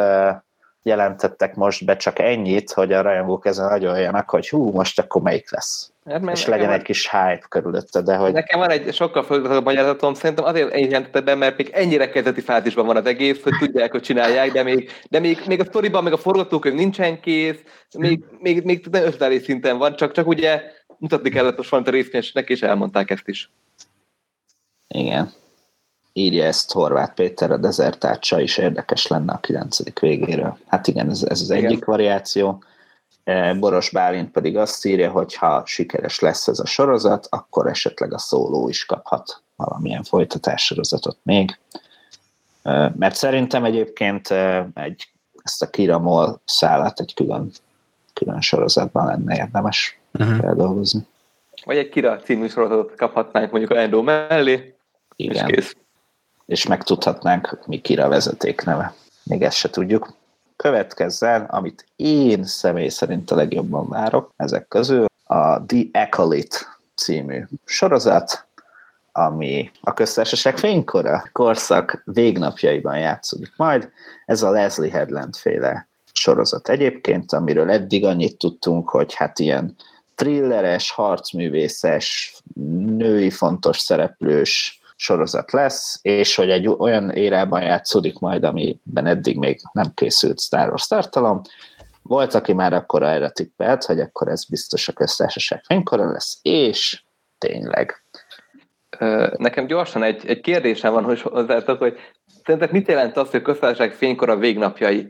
jelentettek most be csak ennyit, hogy a rajongók ezen nagyon hogy hú, most akkor melyik lesz. Hát, és legyen van, egy kis hype körülötte, de hogy... Nekem van egy sokkal folyamatosabb magyarázatom, szerintem azért ennyit jelentette be, mert még ennyire kezdeti fázisban van az egész, hogy tudják, hogy csinálják, de még, de még, még a sztoriban, meg a forgatókönyv nincsen kész, még, még, még nem ötletelés szinten van, csak, csak ugye mutatni kellett most valamit a részvényesnek, és elmondták ezt is. Igen írja ezt Horváth Péter, a dezertácsa is érdekes lenne a kilencedik végéről. Hát igen, ez, ez az igen. egyik variáció. E, Boros Bálint pedig azt írja, hogy ha sikeres lesz ez a sorozat, akkor esetleg a szóló is kaphat valamilyen folytatássorozatot még. E, mert szerintem egyébként e, egy, ezt a Kiramol szállat egy külön, külön sorozatban lenne érdemes uh-huh. feldolgozni. Vagy egy Kira című sorozatot kaphatnánk mondjuk a Endo mellé, Igen. és kész és megtudhatnánk, mi kire vezeték neve. Még ezt se tudjuk. Következzen, amit én személy szerint a legjobban várok ezek közül, a The Acolyte című sorozat, ami a köztársaság fénykora korszak végnapjaiban játszódik majd. Ez a Leslie Headland féle sorozat egyébként, amiről eddig annyit tudtunk, hogy hát ilyen thrilleres, harcművészes, női fontos szereplős sorozat lesz, és hogy egy olyan érában játszódik majd, amiben eddig még nem készült Star Wars tartalom. Volt, aki már akkor erre tippelt, hogy akkor ez biztos a köztársaság fénykora lesz, és tényleg. Nekem gyorsan egy, egy kérdésem van, hogy, hogy szerinted mit jelent az, hogy a köztársaság fénykora végnapjai?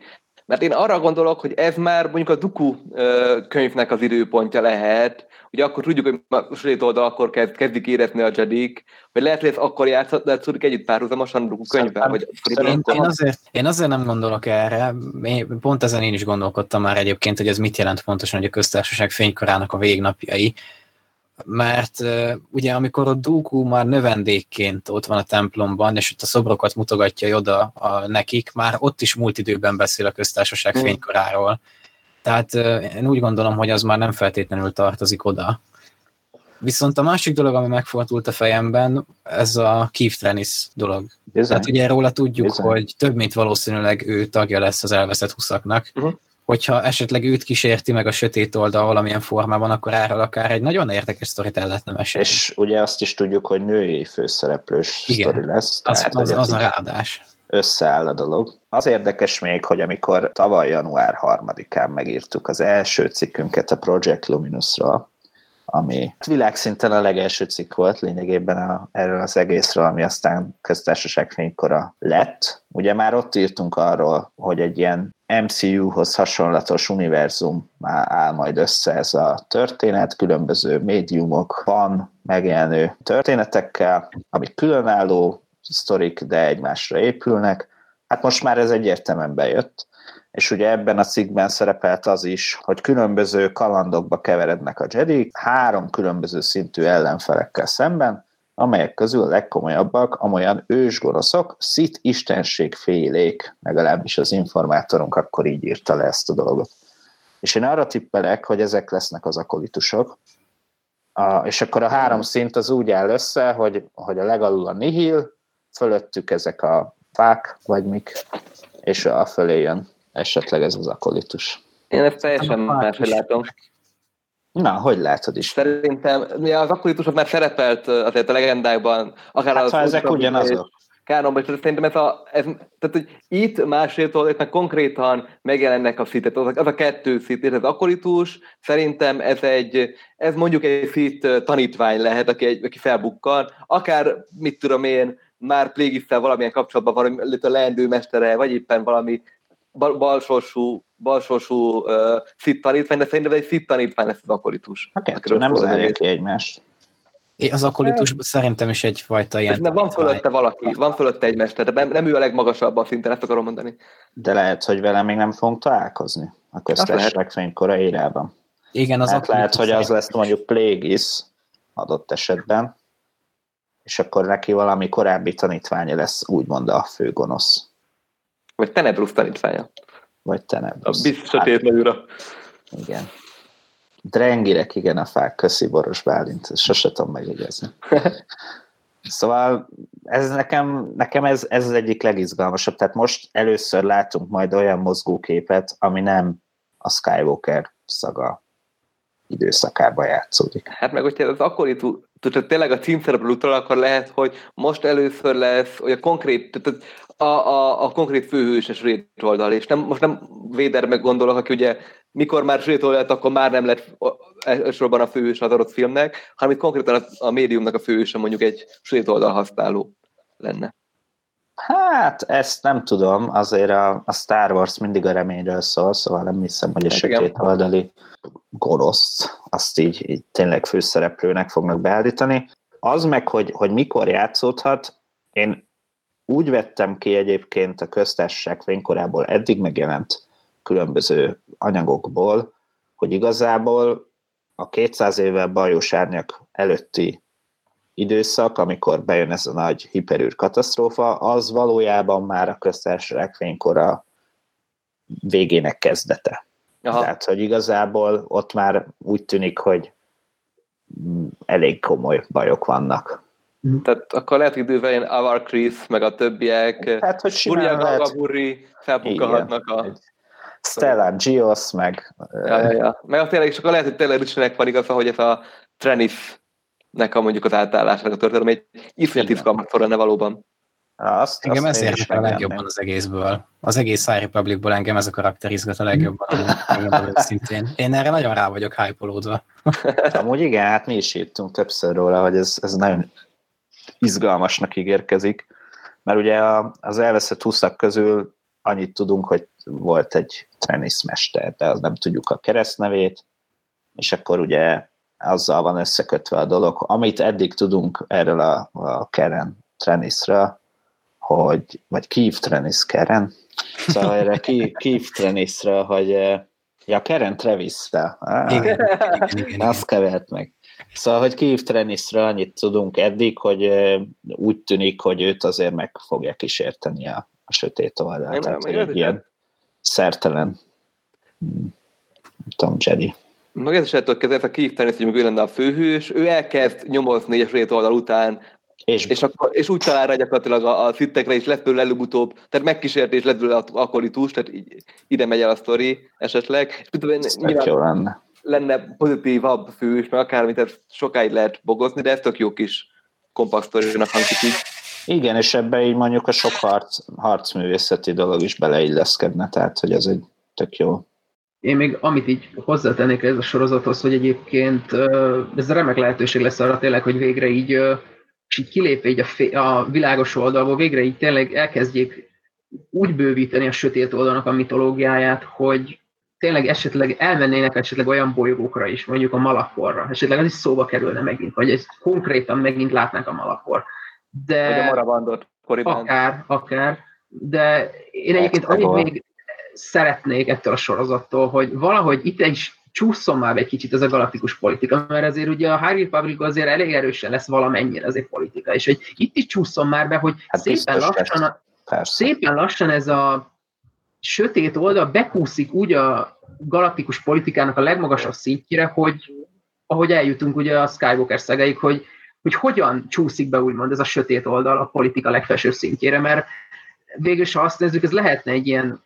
Mert én arra gondolok, hogy ez már mondjuk a Duku könyvnek az időpontja lehet, ugye akkor tudjuk, hogy a sötét oldal akkor kezd, kezdik érezni a Jedik, hogy lehet, hogy ez akkor játszódik együtt párhuzamosan a Duku könyvvel. Vagy én, én, azért, én azért nem gondolok erre, én, pont ezen én is gondolkodtam már egyébként, hogy ez mit jelent pontosan, hogy a köztársaság fénykorának a végnapjai, mert uh, ugye amikor a Dooku már növendékként ott van a templomban, és ott a szobrokat mutogatja oda a, nekik, már ott is múlt időben beszél a köztársaság mm. fénykoráról. Tehát uh, én úgy gondolom, hogy az már nem feltétlenül tartozik oda. Viszont a másik dolog, ami megfordult a fejemben, ez a Keith Trennis dolog. Bizony. Tehát ugye róla tudjuk, Bizony. hogy több mint valószínűleg ő tagja lesz az elveszett huszaknak, uh-huh hogyha esetleg őt kísérti meg a sötét oldal valamilyen formában, akkor erről akár egy nagyon érdekes sztorit el lehetne mesélni. És ugye azt is tudjuk, hogy női főszereplős Igen, sztori lesz. Az, tehát, az, az a ráadás. Összeáll a dolog. Az érdekes még, hogy amikor tavaly január 3-án megírtuk az első cikkünket a Project Luminusról, ami világszinten a legelső cikk volt lényegében a, erről az egészről, ami aztán köztársaság fénykora lett. Ugye már ott írtunk arról, hogy egy ilyen MCU-hoz hasonlatos univerzum már áll majd össze ez a történet, különböző médiumokban megjelenő történetekkel, amik különálló sztorik, de egymásra épülnek. Hát most már ez egyértelműen bejött és ugye ebben a cikkben szerepelt az is, hogy különböző kalandokba keverednek a Jedi, három különböző szintű ellenfelekkel szemben, amelyek közül a legkomolyabbak amolyan ősgoroszok, szit istenség félék, legalábbis az informátorunk akkor így írta le ezt a dolgot. És én arra tippelek, hogy ezek lesznek az akolitusok, a, és akkor a három szint az úgy áll össze, hogy, hogy a legalul a nihil, fölöttük ezek a fák, vagy mik, és a fölé jön esetleg ez az akolitus. Én ezt teljesen máshogy látom. Na, hogy látod is? Szerintem az akolitusok már szerepelt azért a legendákban. Akár hát, az ha ezek ugyanazok. kánonban, és szerintem ez a, ez, tehát, hogy itt másért oldalt, konkrétan megjelennek a szitet, az, az a kettő szit, ez az akolitus, szerintem ez egy, ez mondjuk egy szit tanítvány lehet, aki, egy, aki felbukkan, akár, mit tudom én, már plégisszel valamilyen kapcsolatban van, a leendő mestere, vagy éppen valami bal, balsorsú, balsorsú uh, szit tanítvány, de szerintem egy szit tanítvány lesz az akolitus. A kettő nem zárja ki egymást. Az akolitus szerintem is egyfajta ilyen... De van fölötte valaki, van fölötte egy mester, de nem, nem ő a legmagasabb a szinten, ezt akarom mondani. De lehet, hogy vele még nem fogunk találkozni a köztes legfénykora érában. Igen, az hát lehet, hogy az lesz mondjuk Plégis adott esetben, és akkor neki valami korábbi tanítványa lesz, úgymond a főgonosz. Vagy Tenebrus tanítványa. Vagy Tenebrus. A biztos hát, Igen. Drengirek, igen, a fák, köszi Boros Bálint, sose tudom megjegyezni. Szóval ez nekem, nekem ez, ez az egyik legizgalmasabb. Tehát most először látunk majd olyan mozgóképet, ami nem a Skywalker szaga időszakában játszódik. Hát meg hogyha az akkori tehát tényleg a címszereplő utal, akkor lehet, hogy most először lesz, hogy a konkrét, tehát a, a, a konkrét főhőses oldal, és nem, most nem meg gondolok, aki ugye mikor már lett, akkor már nem lett elsősorban a főhős az adott filmnek, hanem itt konkrétan a, a médiumnak a főhőse mondjuk egy oldal használó lenne. Hát, ezt nem tudom, azért a, a Star Wars mindig a reményről szól, szóval nem hiszem, hogy a sötét oldali gonosz, azt így, így tényleg főszereplőnek fognak beállítani. Az meg, hogy, hogy mikor játszódhat, én úgy vettem ki egyébként a köztársaság fénykorából eddig megjelent különböző anyagokból, hogy igazából a 200 évvel bajos árnyak előtti időszak, amikor bejön ez a nagy hiperűr katasztrófa, az valójában már a köztársaság fénykora végének kezdete. Aha. Tehát, hogy igazából ott már úgy tűnik, hogy elég komoly bajok vannak. Tehát akkor lehet, hogy idővel ilyen Avar Chris, meg a többiek, hát, hogy simán lehet... felbukkalhatnak a... Stella Gios, meg... Ja, ja, ja. Meg tényleg, és akkor lehet, hogy tényleg Richardnek van igaza, hogy ez a Trenis-nek a mondjuk az átállásnak a történet, egy iszonyat izgalmat lenne valóban. Azt, engem azt ez érdekel a legjobban az egészből. Az egész High Republicból engem ez a karakter izgat a legjobban, szintén. Én erre nagyon rá vagyok hype Amúgy igen, hát mi is írtunk többször róla, hogy ez, ez nagyon izgalmasnak ígérkezik, mert ugye az elveszett húszak közül annyit tudunk, hogy volt egy teniszmester, de az nem tudjuk a keresztnevét, és akkor ugye azzal van összekötve a dolog. Amit eddig tudunk erről a, a Keren teniszről, hogy, vagy Kiev Trenis Keren, szóval erre Kiev Trenisről, hogy ja, Keren Travis-re. Ah, igen, igen, igen, igen. Azt kevert meg. Szóval, hogy Kiev Trenisről annyit tudunk eddig, hogy úgy tűnik, hogy őt azért meg fogja kísérteni a, a sötét oldal. Tehát, hogy egy ilyen szertelen nem tudom, Jedi. Meg ez is lehet, hogy ez a Kiev Trenis, hogy ő lenne a főhős, ő elkezd nyomozni a sötét oldal után és, és, akkor, és úgy talál rá gyakorlatilag a, a szittekre, és lett belőle előbb-utóbb, tehát megkísértés lett belőle akolitus, tehát így, ide megy el a sztori esetleg. És tudom, jó lenne. Lenne pozitívabb fős, meg akármit, ez sokáig lehet bogozni, de ez tök jó kis kompakt sztorinak hangzik így. Igen, és ebbe így mondjuk a sok harc, harcművészeti dolog is beleilleszkedne, tehát hogy ez egy tök jó. Én még amit így hozzátennék ez a sorozathoz, hogy egyébként ez remek lehetőség lesz arra tényleg, hogy végre így és így kilépve így a, fé, a világos oldalból végre így tényleg elkezdjék úgy bővíteni a sötét oldalnak a mitológiáját, hogy tényleg esetleg elmennének esetleg olyan bolygókra is, mondjuk a Malakorra, esetleg az is szóba kerülne megint, vagy ezt konkrétan megint látnánk a Malakor. De vagy a Moravandot koribán. Akár, akár. De én egyébként annyit még szeretnék ettől a sorozattól, hogy valahogy itt is csúszom már egy kicsit ez a galaktikus politika, mert azért ugye a High Republic azért elég erősen lesz valamennyire azért politika, és hogy itt is csúszom már be, hogy hát szépen lassan, a, szépen lassan ez a sötét oldal bekúszik úgy a galaktikus politikának a legmagasabb szintjére, hogy ahogy eljutunk ugye a Skywalker szegeig, hogy, hogy hogyan csúszik be úgymond ez a sötét oldal a politika legfelsőbb szintjére, mert végül, ha azt nézzük, ez lehetne egy ilyen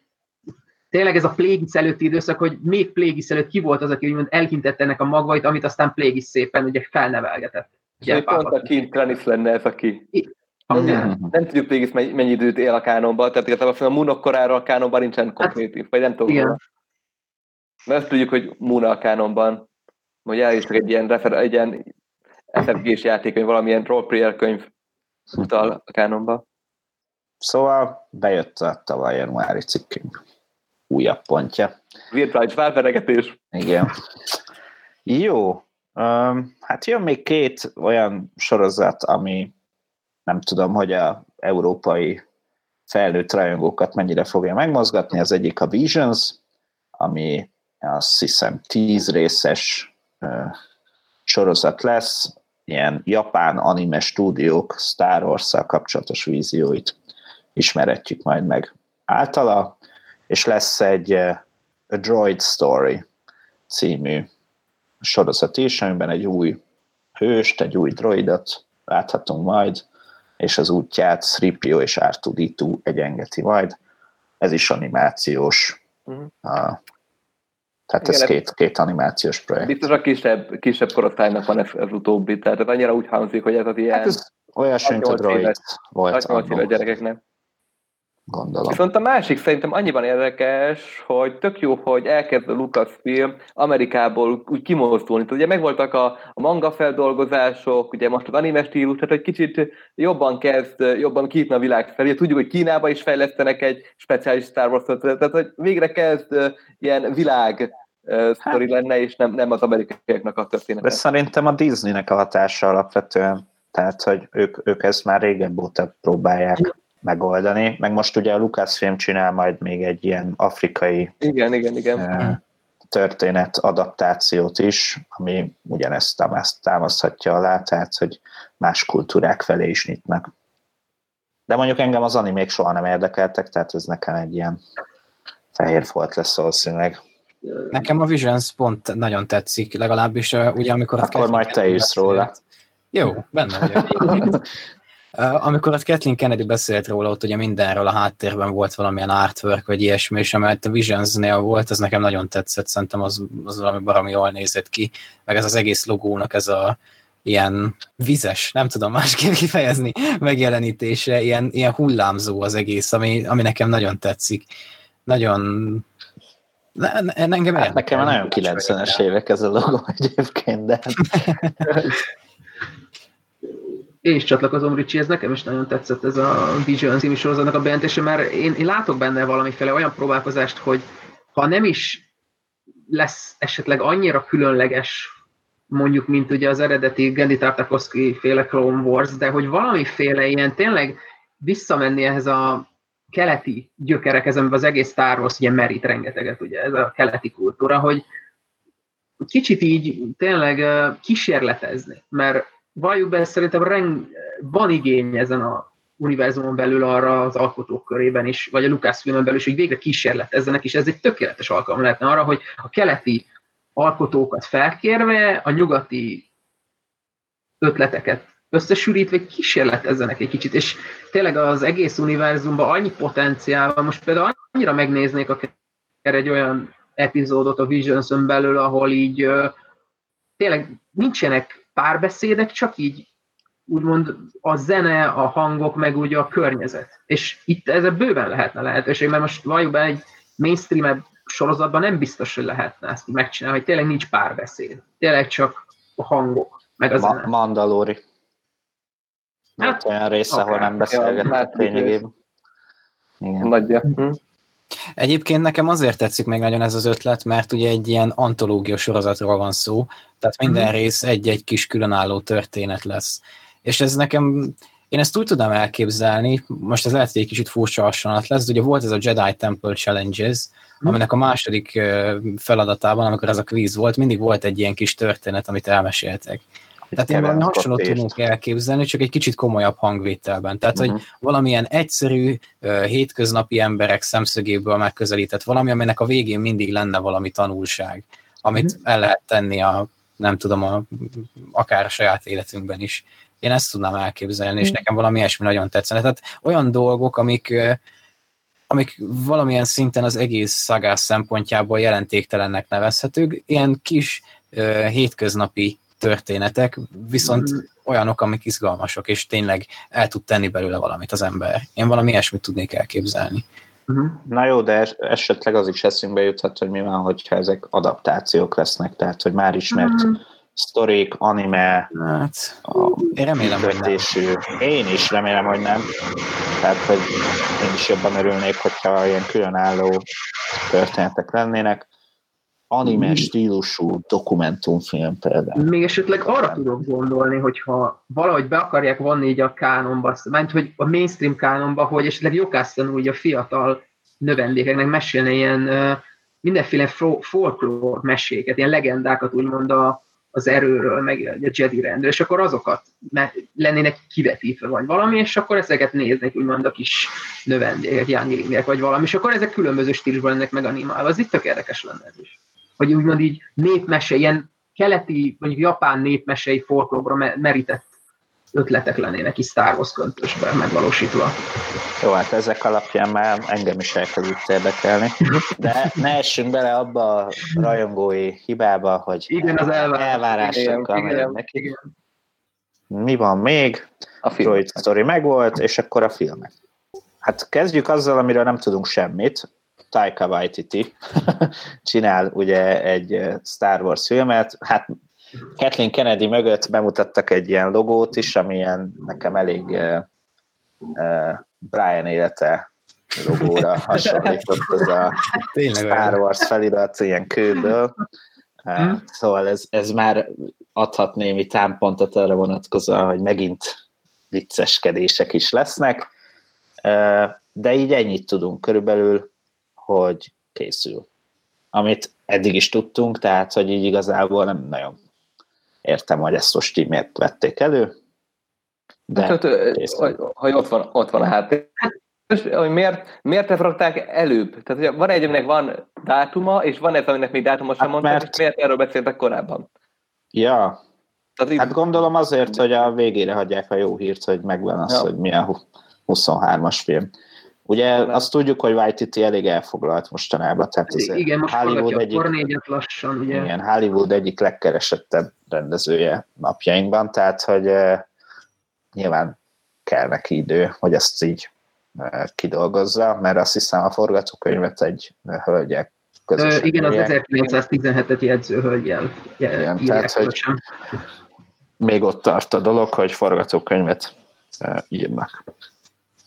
tényleg ez a Plégis előtti időszak, hogy még Plégis előtt ki volt az, aki úgymond elhintette ennek a magvait, amit aztán Plégis szépen ugye felnevelgetett. Ugye, pont a Kim lenne ez, aki... Nem, nem tudjuk végig mennyi, időt él a kánonban, tehát igazából a Moonok korára a kánonban nincsen kognitív, hát, vagy nem tudom. Igen. Mert azt tudjuk, hogy Moon a kánonban, hogy eljöttek egy ilyen, refer, egy ilyen FFG-s játék, vagy valamilyen roleplayer könyv utal a kánonba. Szóval bejött a tavaly januári cikkünk újabb pontja. Virtuális felveregetés. Igen. Jó. Um, hát jön még két olyan sorozat, ami nem tudom, hogy a európai felnőtt rajongókat mennyire fogja megmozgatni. Az egyik a Visions, ami azt hiszem tíz részes sorozat lesz, ilyen japán anime stúdiók Star wars kapcsolatos vízióit ismeretjük majd meg általa, és lesz egy A Droid Story című sorozat is, amiben egy új hőst, egy új droidot láthatunk majd, és az útját Sripio és R2D2 egyengeti majd. Ez is animációs. Uh-huh. Uh, tehát Igen, ez két, két animációs projekt. Biztos a kisebb, kisebb korosztálynak van ez, ez utóbbi, tehát annyira úgy hangzik, hogy ez az ilyen... Hát ez olyas, mint a droid volt. 8 éves gyerekeknek gondolom. Viszont a másik szerintem annyiban érdekes, hogy tök jó, hogy elkezd a Lucasfilm Amerikából úgy kimozdulni. Ugye megvoltak a, a manga feldolgozások, ugye most az anime stílus, tehát hogy kicsit jobban kezd, jobban kiítni a világ felé. Tudjuk, hogy Kínába is fejlesztenek egy speciális Star wars tehát hogy végre kezd ilyen világ sztori hát. lenne, és nem, nem az amerikaiaknak a története. De szerintem a Disneynek a hatása alapvetően, tehát hogy ők, ők ezt már régebb óta próbálják megoldani, meg most ugye a Lucasfilm csinál majd még egy ilyen afrikai igen, igen, igen. történet adaptációt is, ami ugyanezt támaszthatja alá, tehát hogy más kultúrák felé is nyitnak. De mondjuk engem az animék soha nem érdekeltek, tehát ez nekem egy ilyen fehér folt lesz valószínűleg. Nekem a Visions pont nagyon tetszik, legalábbis ugye amikor... Akkor majd te írsz róla. Jó, benne vagyok. Amikor a Kathleen Kennedy beszélt róla, ott ugye mindenről a háttérben volt valamilyen artwork, vagy ilyesmi, és amelyet a Visionsnél volt, ez nekem nagyon tetszett, szerintem az, az valami baromi jól nézett ki, meg ez az egész logónak ez a ilyen vizes, nem tudom másképp kifejezni, megjelenítése, ilyen, ilyen hullámzó az egész, ami, ami nekem nagyon tetszik. Nagyon ne, ne, engem hát nekem nagyon 90-es évek ez a logó egyébként, de én is csatlakozom, Ricsi, ez nekem is nagyon tetszett ez a Vision című sorozatnak a bejelentése, mert én, én látok benne valamiféle olyan próbálkozást, hogy ha nem is lesz esetleg annyira különleges, mondjuk, mint ugye az eredeti Gendi Tartakovsky féle Clone Wars, de hogy valamiféle ilyen tényleg visszamenni ehhez a keleti gyökerekhez, amiben az egész Star Wars ugye merít rengeteget, ugye ez a keleti kultúra, hogy kicsit így tényleg kísérletezni, mert valljuk be, szerintem reng, van igény ezen a univerzumon belül arra az alkotók körében is, vagy a Lucasfilmen belül is, hogy végre kísérletezzenek, és ez egy tökéletes alkalom lehetne arra, hogy a keleti alkotókat felkérve, a nyugati ötleteket összesűrítve kísérletezzenek egy kicsit, és tényleg az egész univerzumban annyi potenciál van, most például annyira megnéznék akár egy olyan epizódot a visions belül, ahol így tényleg nincsenek párbeszédek, csak így úgymond a zene, a hangok, meg ugye a környezet. És itt ez bőven lehetne lehetőség, mert most valljuk be egy mainstream sorozatban nem biztos, hogy lehetne ezt megcsinálni, hogy tényleg nincs párbeszéd. Tényleg csak a hangok, meg a zene. Ma- Mandalori. Hát, olyan része, ahol nem beszélgetett lényegében. Igen. Nagyja. Hm. Egyébként nekem azért tetszik még nagyon ez az ötlet, mert ugye egy ilyen antológia sorozatról van szó, tehát minden mm. rész egy-egy kis különálló történet lesz. És ez nekem, én ezt úgy tudom elképzelni, most ez lehet, hogy egy kicsit furcsa hasonlat lesz, de ugye volt ez a Jedi Temple Challenges, mm. aminek a második feladatában, amikor ez a kvíz volt, mindig volt egy ilyen kis történet, amit elmeséltek. Tehát én valami hasonlót tudunk elképzelni, csak egy kicsit komolyabb hangvételben. Tehát, uh-huh. hogy mhm. valamilyen egyszerű, hétköznapi emberek szemszögéből megközelített valami, aminek a végén mindig lenne valami tanulság, amit uh-huh. el lehet tenni a, nem tudom, a, akár a saját életünkben is. Én ezt tudnám elképzelni, uh-huh. és mhm. nekem valami ilyesmi nagyon tetszene. Tehát olyan dolgok, amik amik valamilyen szinten az egész szagás szempontjából jelentéktelennek nevezhetők, ilyen kis hétköznapi történetek, viszont olyanok, amik izgalmasok, és tényleg el tud tenni belőle valamit az ember. Én valami ilyesmit tudnék elképzelni. Uh-huh. Na jó, de esetleg az is eszünkbe juthat, hogy mi van, hogyha ezek adaptációk lesznek, tehát hogy már ismert uh-huh sztorik, anime, hát, én remélem, hogy nem. Én is remélem, hogy nem. Tehát, hogy én is jobban örülnék, hogyha ilyen különálló történetek lennének. Anime hmm. stílusú dokumentumfilm például. Még esetleg arra tudok gondolni, hogyha valahogy be akarják vonni így a kánonba, mert hogy a mainstream kánonba, hogy esetleg Jokásztan úgy a fiatal növendékeknek mesélne ilyen mindenféle folklór meséket, ilyen legendákat úgymond a, az erőről, meg a Jedi rendről, és akkor azokat lennének kivetítve, vagy valami, és akkor ezeket néznek, úgymond a kis növendégek, younglingek, vagy valami, és akkor ezek különböző stílusban lennek meg animálva. Az itt tök érdekes lenne ez is. Hogy úgymond így népmese, ilyen keleti, mondjuk japán népmesei folklóra merített ötletek lennének is Star Wars köntösben megvalósítva. Jó, hát ezek alapján már engem is elkezdett érdekelni, de ne essünk bele abba a rajongói hibába, hogy igen, az elvárásokkal megyünk neki. Mi van még? A film. Story megvolt, és akkor a filmek. Hát kezdjük azzal, amiről nem tudunk semmit. Taika Waititi csinál ugye egy Star Wars filmet, hát Kathleen Kennedy mögött bemutattak egy ilyen logót is, ami ilyen nekem elég uh, uh, Brian élete logóra hasonlított az a Tényleg Star Wars felirat ilyen kőből. Uh, szóval ez, ez már adhat némi támpontot arra vonatkozóan, hogy megint vicceskedések is lesznek, de így ennyit tudunk körülbelül, hogy készül. Amit eddig is tudtunk, tehát hogy így igazából nem nagyon értem, hogy ezt most így miért vették elő. De hát, hogy, hogy ott van, ott van a háttér. Hogy miért, miért ezt rakták előbb? Tehát hogy van egy, aminek van dátuma, és van egy, aminek még dátuma sem hát mondták, mert... és miért erről beszéltek korábban? Ja, Tehát hát gondolom azért, hogy a végére hagyják a jó hírt, hogy megvan az, ja. hogy mi a 23-as film. Ugye nem. azt tudjuk, hogy Waititi elég elfoglalt mostanában. Tehát az igen, most Hollywood egyik, lassan, ugye? Igen, Hollywood egyik legkeresettebb rendezője napjainkban, tehát hogy uh, nyilván kell neki idő, hogy ezt így uh, kidolgozza, mert azt hiszem a forgatókönyvet egy hölgyek közösen. igen, az 1917-et jegyző hölgyel. Igen, tehát, hogy még ott tart a dolog, hogy forgatókönyvet uh, írnak.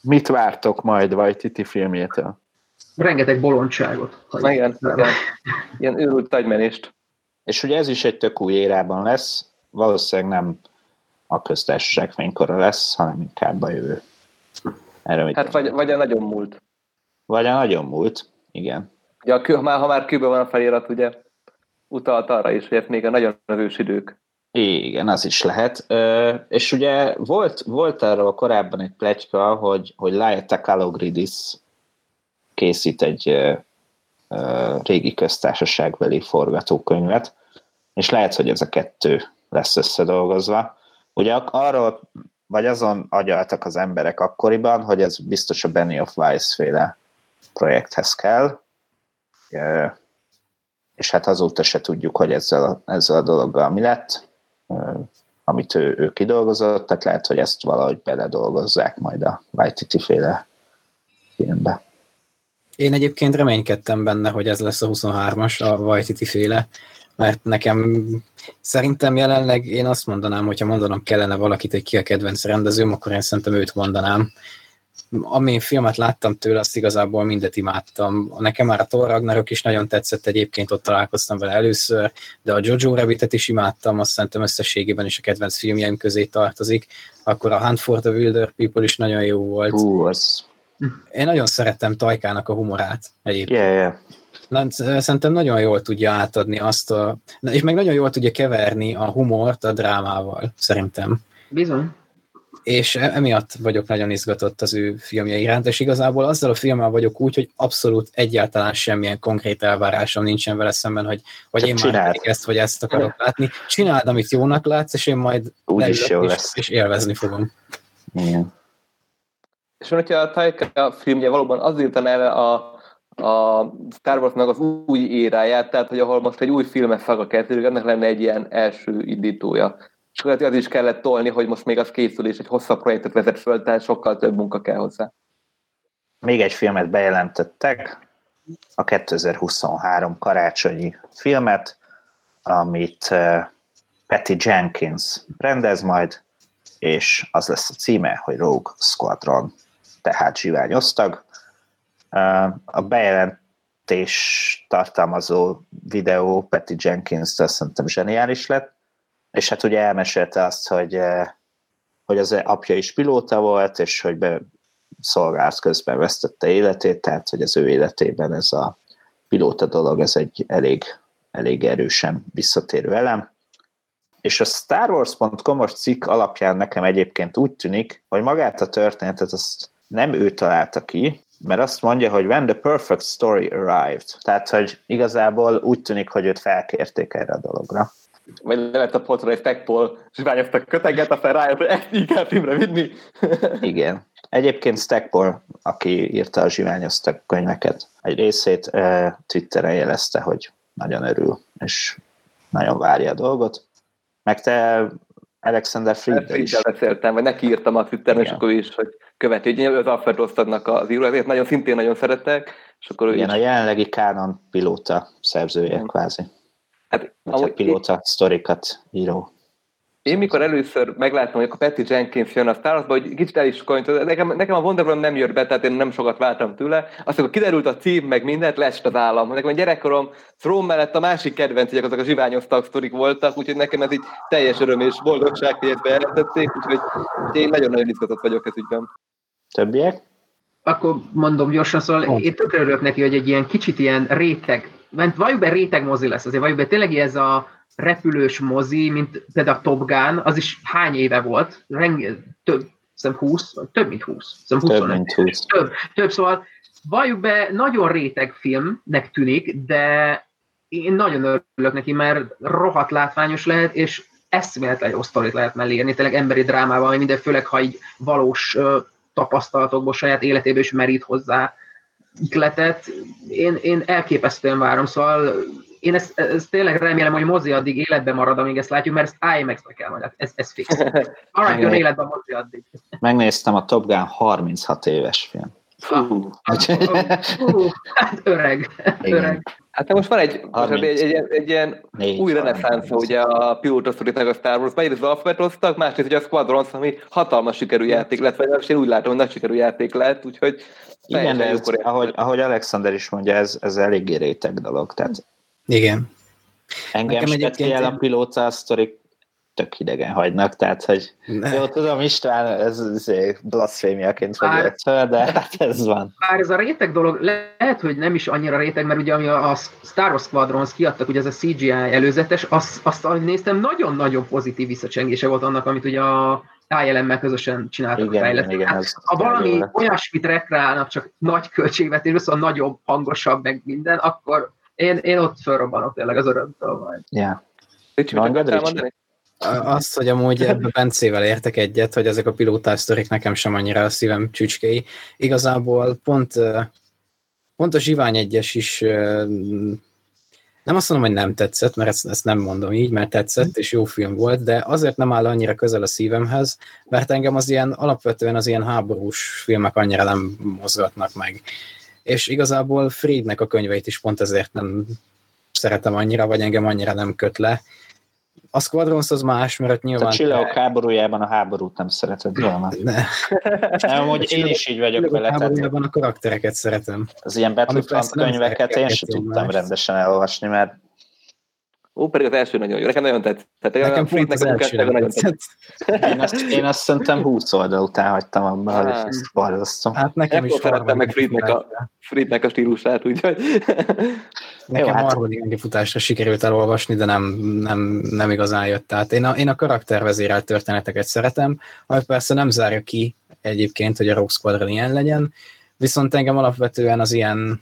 Mit vártok majd Titi filmjétől? Rengeteg bolondságot. Igen, igen. Ilyen őrült tagymenést. És ugye ez is egy tök új érában lesz, valószínűleg nem a köztársaság fénykora lesz, hanem inkább a jövő. Erre hát vagy, vagy a nagyon múlt. Vagy a nagyon múlt, igen. Ugye, a, ha már, ha már kőben van a felirat, ugye utalt arra is, hogy még a nagyon nevős idők. Igen, az is lehet. És ugye volt, volt arról korábban egy pletyka, hogy, hogy Laeta Kalogridis készít egy régi köztársaságbeli forgatókönyvet, és lehet, hogy ez a kettő lesz összedolgozva. Ugye arról, vagy azon agyaltak az emberek akkoriban, hogy ez biztos a Benny of Weiss féle projekthez kell, és hát azóta se tudjuk, hogy ezzel a, ezzel a dologgal mi lett amit ő, ő kidolgozott, tehát lehet, hogy ezt valahogy beledolgozzák majd a Waititi féle filmbe. Én egyébként reménykedtem benne, hogy ez lesz a 23-as, a Waititi féle, mert nekem szerintem jelenleg én azt mondanám, hogyha mondanom kellene valakit, hogy ki a kedvenc rendezőm, akkor én szerintem őt mondanám, ami filmet láttam tőle, azt igazából mindet imádtam. Nekem már a Thor Ragnarok is nagyon tetszett, egyébként ott találkoztam vele először, de a Jojo Rabbitet is imádtam, azt szerintem összességében is a kedvenc filmjeim közé tartozik. Akkor a Hunt for the Wilder People is nagyon jó volt. Hú, az... Én nagyon szerettem Tajkának a humorát egyébként. Yeah, yeah. Na, szerintem nagyon jól tudja átadni azt a... És meg nagyon jól tudja keverni a humort a drámával, szerintem. Bizony és e- emiatt vagyok nagyon izgatott az ő filmje iránt, és igazából azzal a filmmel vagyok úgy, hogy abszolút egyáltalán semmilyen konkrét elvárásom nincsen vele szemben, hogy, hogy én csináld. már ezt vagy ezt akarok látni. Csináld, amit jónak látsz, és én majd úgy is jó és, lesz. és élvezni fogom. Igen. És van, hogyha a Taika filmje valóban az írta el a, a Star Wars-nak az új éráját, tehát hogy ahol most egy új filmet fog a kettőjük, ennek lenne egy ilyen első indítója és akkor az is kellett tolni, hogy most még az készül, és egy hosszabb projektet vezet föl, tehát sokkal több munka kell hozzá. Még egy filmet bejelentettek, a 2023 karácsonyi filmet, amit Patty Jenkins rendez majd, és az lesz a címe, hogy Rogue Squadron, tehát zsivány osztag. A bejelentés tartalmazó videó Patty jenkins szerintem zseniális lett, és hát ugye elmesélte azt, hogy, hogy az apja is pilóta volt, és hogy be szolgált közben vesztette életét, tehát hogy az ő életében ez a pilóta dolog, ez egy elég, elég erősen visszatérő elem. És a Star Wars.com-os cikk alapján nekem egyébként úgy tűnik, hogy magát a történetet azt nem ő találta ki, mert azt mondja, hogy when the perfect story arrived. Tehát, hogy igazából úgy tűnik, hogy őt felkérték erre a dologra. Vagy le lett a polcra egy stackpol, és rányoztak köteget, aztán rájött, hogy ezt így kell filmre vinni. Igen. Egyébként Stackpole, aki írta a zsiványoztak könyveket, egy részét uh, Twitteren jelezte, hogy nagyon örül, és nagyon várja a dolgot. Meg te Alexander Fried is. beszéltem, vagy neki írtam a Twitteren, és akkor is, hogy követi, hogy az Alfred Osztagnak az író, ezért nagyon szintén nagyon szeretek, és akkor Igen, is... a jelenlegi Canon pilóta szerzője, Igen. kvázi. Hát, a pilóta én... sztorikat író. Én mikor először megláttam, hogy a Patty Jenkins jön a Star hogy kicsit el is konytott, nekem, nekem a Wonder Woman nem jött be, tehát én nem sokat vártam tőle. Aztán, akkor kiderült a cím, meg mindent, lesz az állam. Nekem a gyerekkorom Throne mellett a másik kedvenc, hogy azok a zsiványoztak sztorik voltak, úgyhogy nekem ez így teljes öröm és boldogság, hogy ezt bejelentették, úgyhogy én nagyon-nagyon izgatott vagyok ez ügyben. Többiek? Akkor mondom gyorsan, szóval oh. én tökre örülök neki, hogy egy ilyen kicsit ilyen réteg, mert valljuk be réteg mozi lesz, azért valljuk be tényleg ez a repülős mozi, mint például a Top Gun, az is hány éve volt? Renge, több, hiszem 20, több mint 20. Hiszem 20 több mint 20. Több, több, szóval valljuk be, nagyon réteg filmnek tűnik, de én nagyon örülök neki, mert rohadt látványos lehet, és eszméletlen jó sztorit lehet mellé írni, tényleg emberi drámával, minden, főleg ha egy valós tapasztalatokból, saját életéből is merít hozzá ikletet. Én, én elképesztően várom, szóval én ezt, ezt tényleg remélem, hogy mozi addig életben marad, amíg ezt látjuk, mert ezt IMAX-be kell majd, ez, ez fix. Maradjon életben mozi addig. Megnéztem a Top Gun 36 éves film. Fú, hát öreg, öreg. Hát most van egy, egy, egy, egy, egy ilyen Négy, új reneszánsz, ugye a Pilóta a Star Wars, egyrészt az alfabetoztak, másrészt ugye a Squadrons, ami hatalmas sikerű játék lett, vagy én úgy látom, hogy nagy sikerű játék lett, úgyhogy igen, ez, ahogy, ahogy Alexander is mondja, ez, ez eléggé réteg dolog, tehát igen. Engem speciál a pilóta sztorik tök hidegen hagynak, tehát hogy ne. jó, tudom, István, ez, ez blasfémiaként vagy föl, de hát ez van. Bár ez a réteg dolog lehet, hogy nem is annyira réteg, mert ugye ami a Star Wars Squadrons kiadtak, ugye ez a CGI előzetes, azt, azt ahogy néztem, nagyon-nagyon pozitív visszacsengése volt annak, amit ugye a ILM-mel közösen csináltak igen, a fejlesztést. Igen, hát, ha valami olyasmit rekreálnak, csak nagy költségvetés, szóval nagyobb, hangosabb, meg minden, akkor én, én ott fölrobbanok tényleg az örömtől majd. Yeah. Azt, hogy amúgy ebben Bencével értek egyet, hogy ezek a pilótás sztorik nekem sem annyira a szívem csücskéi. Igazából pont, pont a Zsivány egyes is nem azt mondom, hogy nem tetszett, mert ezt, ezt nem mondom így, mert tetszett, és jó film volt, de azért nem áll annyira közel a szívemhez, mert engem az ilyen, alapvetően az ilyen háborús filmek annyira nem mozgatnak meg és igazából Friednek a könyveit is pont ezért nem szeretem annyira, vagy engem annyira nem köt le. A Squadrons az más, mert nyilván... A csillagok te... háborújában a háborút nem szereted, Roma. Ne. nem, hogy én is így vagyok vele. A háborújában a karaktereket szeretem. Az ilyen Battlefront könyveket én sem tudtam más. rendesen elolvasni, mert Ó, pedig az első nagyon jó. Nekem nagyon tetszett. Nekem pont az első nagyon tetszett. Én azt, én azt szerintem 20 oldal után hagytam abba, hogy ezt borzasztom. Hát nekem is szerettem meg Friednek a, Friednek a stílusát, úgyhogy... Nekem hát... harmadik futásra sikerült elolvasni, de nem, nem, nem igazán jött. Tehát én a, én a karaktervezérelt történeteket szeretem, ami persze nem zárja ki egyébként, hogy a Rogue Squadron ilyen legyen, viszont engem alapvetően az ilyen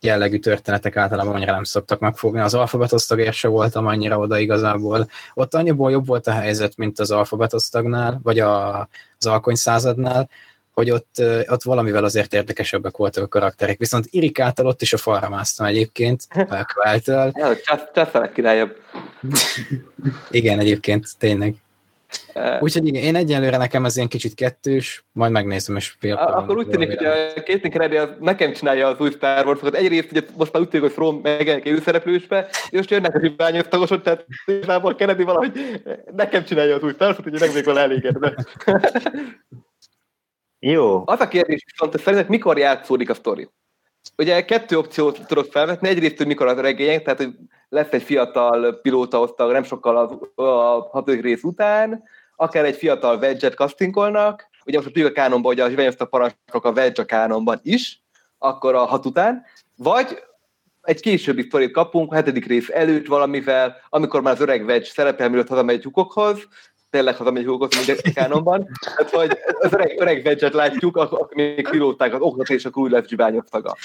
jellegű történetek általában annyira nem szoktak megfogni. Az alfabetosztagért se voltam annyira oda igazából. Ott annyiból jobb volt a helyzet, mint az alfabetosztagnál, vagy a, az alkony századnál, hogy ott, ott valamivel azért érdekesebbek voltak a karakterek. Viszont Irikától ott is a falra másztam egyébként, Kvájtől. Császelek királyabb. Igen, egyébként tényleg. Úgyhogy igen, én egyelőre nekem ez ilyen kicsit kettős, majd megnézem, és fél. Akkor úgy tűnik, hogy a Caitlin Kennedy az nekem csinálja az új Star Wars-okat. Egyrészt ugye most már úgy tűnik, hogy From megjelenik ő szereplősbe, és most jönnek a hibányos tagosok, tehát igazából Kennedy valahogy nekem csinálja az új Star Wars-ot, úgyhogy meg még vele elégedve. Jó. Az a kérdés viszont, hogy szerinted mikor játszódik a sztori? Ugye kettő opciót tudok felvetni, egyrészt, hogy mikor a regények, tehát hogy lesz egy fiatal pilóta osztag nem sokkal a, a hatodik rész után, akár egy fiatal wedge castingolnak, ugye most a Piga kánonban, hogy a zsiványozta parancsok a wedge a kánonban is, akkor a hat után, vagy egy későbbi sztorit kapunk, a hetedik rész előtt valamivel, amikor már az öreg wedge szerepel, mielőtt hazamegy lyukokhoz, tényleg hazamegy lyukokhoz, mint a kánonban, tehát hogy az öreg, öreg wedge látjuk, akkor még pilótákat oktat, és akkor úgy lesz zsiványoztaga.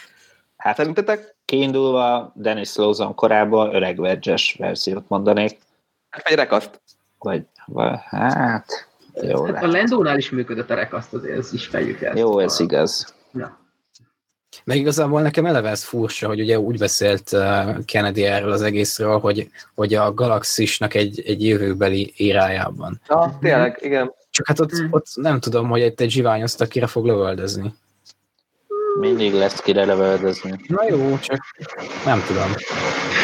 Hát szerintetek? Kiindulva Dennis Lawson korábban öreg wedge verziót mondanék. Hát egy rekaszt. Vagy, vagy hát... Jó hát a Lendónál is működött a rekaszt, azért ezt is fejük el. Jó, ez igaz. Ja. Meg igazából nekem eleve ez furcsa, hogy ugye úgy beszélt uh, Kennedy erről az egészről, hogy, hogy a galaxisnak egy, egy jövőbeli érájában. Ja, tényleg, igen. Csak hát ott, ott nem tudom, hogy egy, egy zsiványoztak kire fog lövöldözni. Mindig lesz kire lövöldözni. Na jó, csak nem tudom.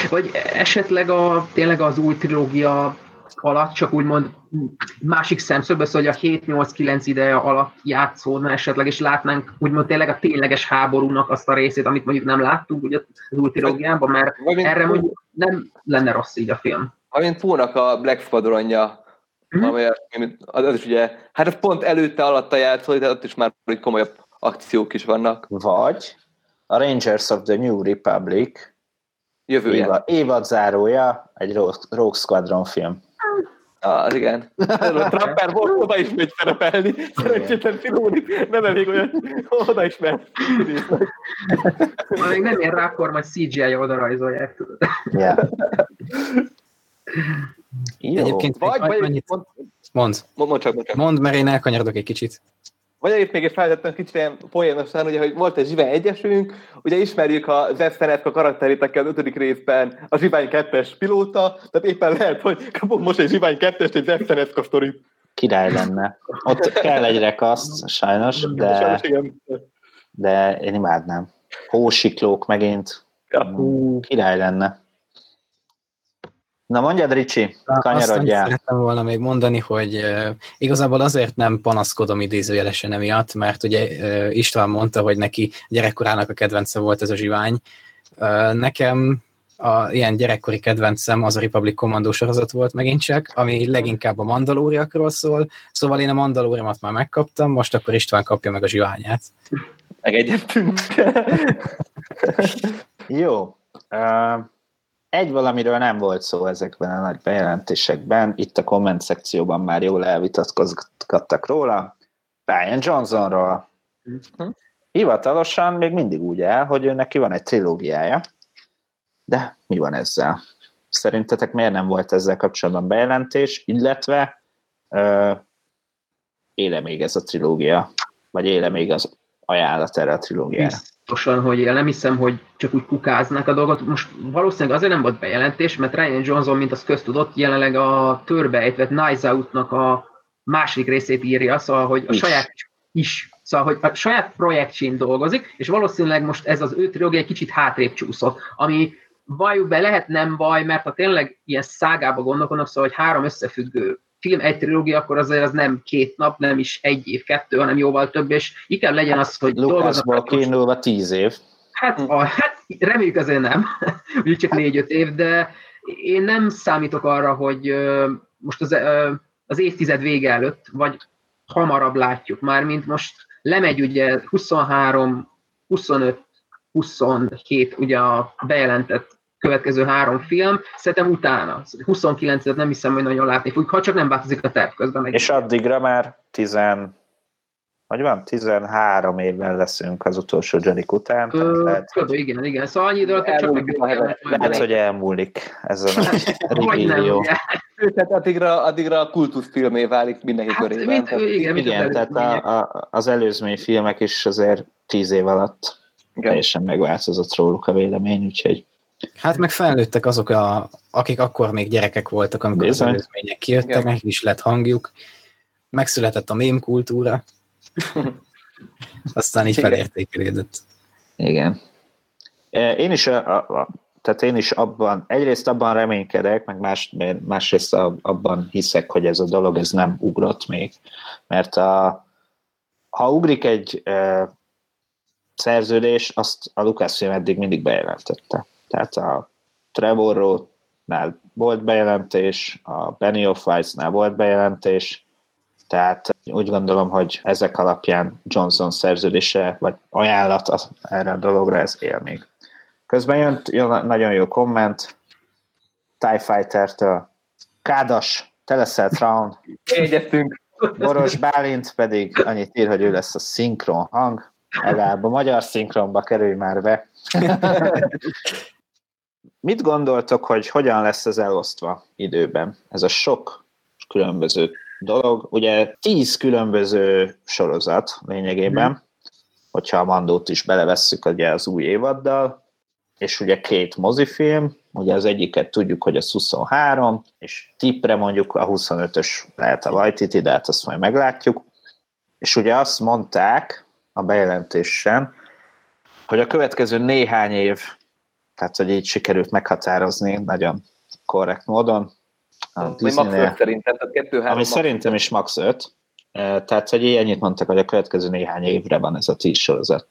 Vagy esetleg a, tényleg az új trilógia alatt, csak úgymond másik szemszögből, szóval, hogy a 7-8-9 ideje alatt játszódna esetleg, és látnánk úgymond tényleg a tényleges háborúnak azt a részét, amit mondjuk nem láttunk ugye az új trilógiában, mert vagy erre mondjuk nem lenne rossz így a film. Amint Pónak a Black Squadronja, mm-hmm. amely, az, az is ugye, hát az pont előtte alatta játszódik, tehát ott is már komolyabb akciók is vannak. Vagy a Rangers of the New Republic jövője. Évad, évad zárója, egy Rogue Squadron film. Az igen. Trapper volt, oda is megy szerepelni. Szerencsétlen Filoni nem elég olyan, oda is megy. Még nem ér rá, akkor majd CGI oda rajzolják. Yeah. Jó. Egyébként vagy, vagy, vagy mond, mond. Mond, mond, csak, mond, csak. mond, mert én elkanyarodok egy kicsit. Vagy itt még egy feltettem kicsit ilyen poénosan, ugye, hogy volt egy Zsivány egyesünk, ugye ismerjük a Zesztenetka karakterét, aki az ötödik részben a Zsivány kettes pilóta, tehát éppen lehet, hogy kapunk most egy Zsivány kettest, egy Zesztenetka sztorit. Király lenne. Ott kell egy rekaszt, sajnos, de, sajnos, igen. de én imádnám. Hósiklók megint. Ja. Király lenne. Na mondjad, Ricsi, kanyarodjál. Azt szerettem volna még mondani, hogy igazából azért nem panaszkodom idézőjelesen emiatt, mert ugye István mondta, hogy neki gyerekkorának a kedvence volt ez a zsivány. Nekem a ilyen gyerekkori kedvencem az a Republic Commando sorozat volt megint csak, ami leginkább a mandalóriakról szól, szóval én a mandalóriamat már megkaptam, most akkor István kapja meg a zsiványát. Megegyeztünk. Jó. Uh, egy valamiről nem volt szó ezekben a nagy bejelentésekben, itt a komment szekcióban már jól elvitatkozgattak róla, Brian Johnsonról. Uh-huh. Hivatalosan még mindig úgy el, hogy ő neki van egy trilógiája, de mi van ezzel? Szerintetek miért nem volt ezzel kapcsolatban bejelentés, illetve ö, éle még ez a trilógia, vagy éle még az ajánlat erre a trilógiára? Biztosan, hogy én nem hiszem, hogy csak úgy kukáznak a dolgot. Most valószínűleg azért nem volt bejelentés, mert Ryan Johnson, mint az köztudott, jelenleg a törbeejtett Nice Out-nak a második részét írja, szóval, hogy a is. saját is, szóval, hogy a saját projektjén dolgozik, és valószínűleg most ez az ő trilógia egy kicsit hátrébb csúszott, ami valljuk be, lehet nem baj, mert ha tényleg ilyen szágába gondolkodnak, szóval, hogy három összefüggő film, egy trilógia, akkor azért az nem két nap, nem is egy év, kettő, hanem jóval több, és inkább legyen az, hogy Lucasból kiindulva tíz év. Hát, a, hát reméljük azért nem, úgy csak négy-öt év, de én nem számítok arra, hogy most az, az évtized vége előtt, vagy hamarabb látjuk. Már, mint most lemegy ugye 23, 25, 27 ugye a bejelentett következő három film, szerintem utána. 29-et nem hiszem, hogy nagyon látni fog, ha csak nem változik a terv közben. Meg. És addigra már 10, hogy van, 13 évben leszünk az utolsó Johnny után. Ö, lehet, hogy... Igen, igen. Szóval annyi idő alatt csak meg lehet, lehet, hogy elmúlik ez a nagy Tehát addigra, addigra a kultuszfilmé válik mindenki hát, körében. Mint, igen, igen tehát a, a, az előzmény filmek is azért 10 év alatt igen. teljesen megváltozott róluk a vélemény, úgyhogy Hát meg felnőttek azok, a, akik akkor még gyerekek voltak, amikor Bizony. az előzmények kijöttek, Igen. nekik is lett hangjuk. Megszületett a mém kultúra. Aztán így felértékelődött. Igen. Én is, a, a, tehát én is abban, egyrészt abban reménykedek, meg más, másrészt abban hiszek, hogy ez a dolog ez nem ugrott még. Mert a, ha ugrik egy e, szerződés, azt a Lucasfilm eddig mindig bejelentette. Tehát a Trevorról-nál volt bejelentés, a Benny of Weiss-nál volt bejelentés, tehát úgy gondolom, hogy ezek alapján Johnson szerződése, vagy ajánlat erre a dologra, ez él még. Közben jön, jön nagyon jó komment TIE Fighter-től. Kádas, te leszel Traun. Egyettünk. Boros Bálint pedig annyit ír, hogy ő lesz a szinkron hang. Legalább a magyar szinkronba kerülj már be. Mit gondoltok, hogy hogyan lesz ez elosztva időben? Ez a sok különböző dolog. Ugye tíz különböző sorozat lényegében, hmm. hogyha a Mandót is belevesszük ugye az új évaddal, és ugye két mozifilm, ugye az egyiket tudjuk, hogy az 23, és tippre mondjuk a 25-ös lehet a Vajtiti, de hát azt majd meglátjuk. És ugye azt mondták a bejelentésen, hogy a következő néhány év, tehát hogy így sikerült meghatározni nagyon korrekt módon, a Disney-nél, max 5 szerintem, tehát 2 3 Ami max szerintem is max 5. Tehát, hogy ennyit mondtak, hogy a következő néhány évre van ez a 10 sorozat.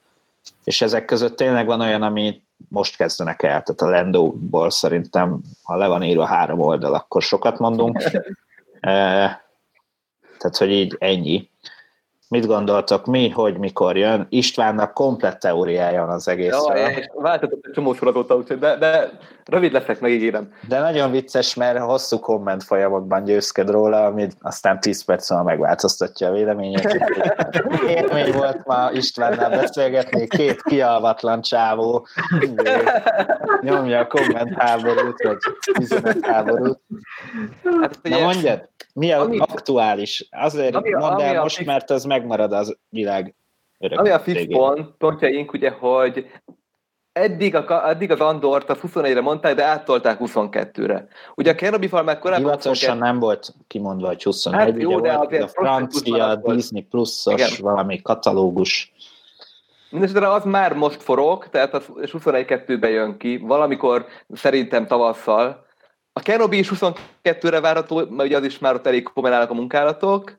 És ezek között tényleg van olyan, ami most kezdenek el, tehát a Lendóból szerintem, ha le van írva három oldal, akkor sokat mondunk. tehát, hogy így ennyi. Mit gondoltok, mi, hogy, mikor jön? Istvánnak komplett teóriája van az egészről. Ja, és váltatott egy csomó sorozatot, de, de rövid leszek, megígérem. De nagyon vicces, mert hosszú komment folyamokban győzked róla, amit aztán 10 perc múlva megváltoztatja a véleményét. Élmény volt ma Istvánnál beszélgetni, két kialvatlan csávó nyomja a komment háborút, vagy üzenet háborút. Hát, Na mondjad, mi a ami, aktuális? Azért ami, mondd el most, fix, mert az megmarad az világ örök. Ami a fix pont, pontjaink, ugye, hogy eddig, a, eddig az Andort a 21-re mondták, de áttolták 22-re. Ugye a Kenobi Farm már korábban... Hivatalosan 22... nem volt kimondva, hogy 21, hát jó, de volt a francia Disney pluszos valami katalógus. Mindenesetre az már most forog, tehát az 21-2-ben jön ki, valamikor szerintem tavasszal, a Kenobi is 22-re várható, mert ugye az is már ott elég komolyan a munkálatok.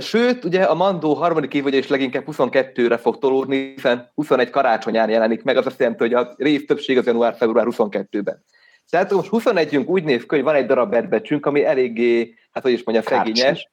Sőt, ugye a Mandó harmadik évadja is leginkább 22-re fog tolódni, hiszen 21 karácsonyán jelenik meg, az azt jelenti, hogy a rész többség az január-február 22-ben. Tehát most 21-ünk úgy néz ki, hogy van egy darab bedbecsünk, ami eléggé, hát hogy is mondja, szegényes.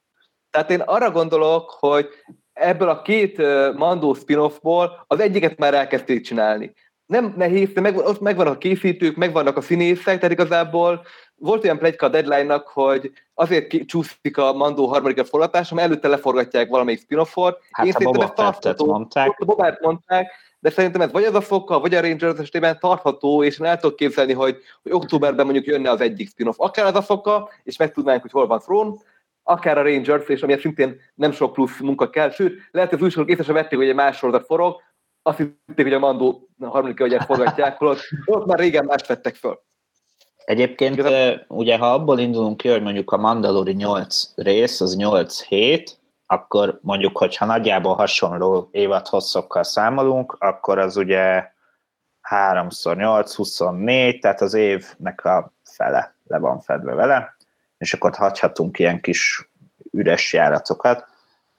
Tehát én arra gondolok, hogy ebből a két Mandó spin-offból az egyiket már elkezdték csinálni nem nehéz, de meg, ott megvannak a készítők, megvannak a színészek, tehát igazából volt olyan plegyka a deadline-nak, hogy azért csúszik a Mandó harmadik forgatás, mert előtte leforgatják valamelyik spin-offot. Hát Én a Boba Fettet mondták. A Boba mondták, de szerintem ez vagy az a fokkal, vagy a Rangers esetében tartható, és én el tudok képzelni, hogy, hogy októberben mondjuk jönne az egyik spin-off. Akár az a foka, és megtudnánk, hogy hol van Throne, akár a Rangers, és amiért szintén nem sok plusz munka kell, sőt, lehet, hogy az újságok észre vették, hogy egy más sorozat forog, azt hitték, hogy a Mandó a harmadik agyát forgatják, holott ott már régen más vettek föl. Egyébként Igazán... ugye, ha abból indulunk ki, hogy mondjuk a Mandalori 8 rész, az 8 hét, akkor mondjuk, hogyha nagyjából hasonló évadhosszokkal számolunk, akkor az ugye 3x8, 24, tehát az évnek a fele le van fedve vele, és akkor hagyhatunk ilyen kis üres járatokat.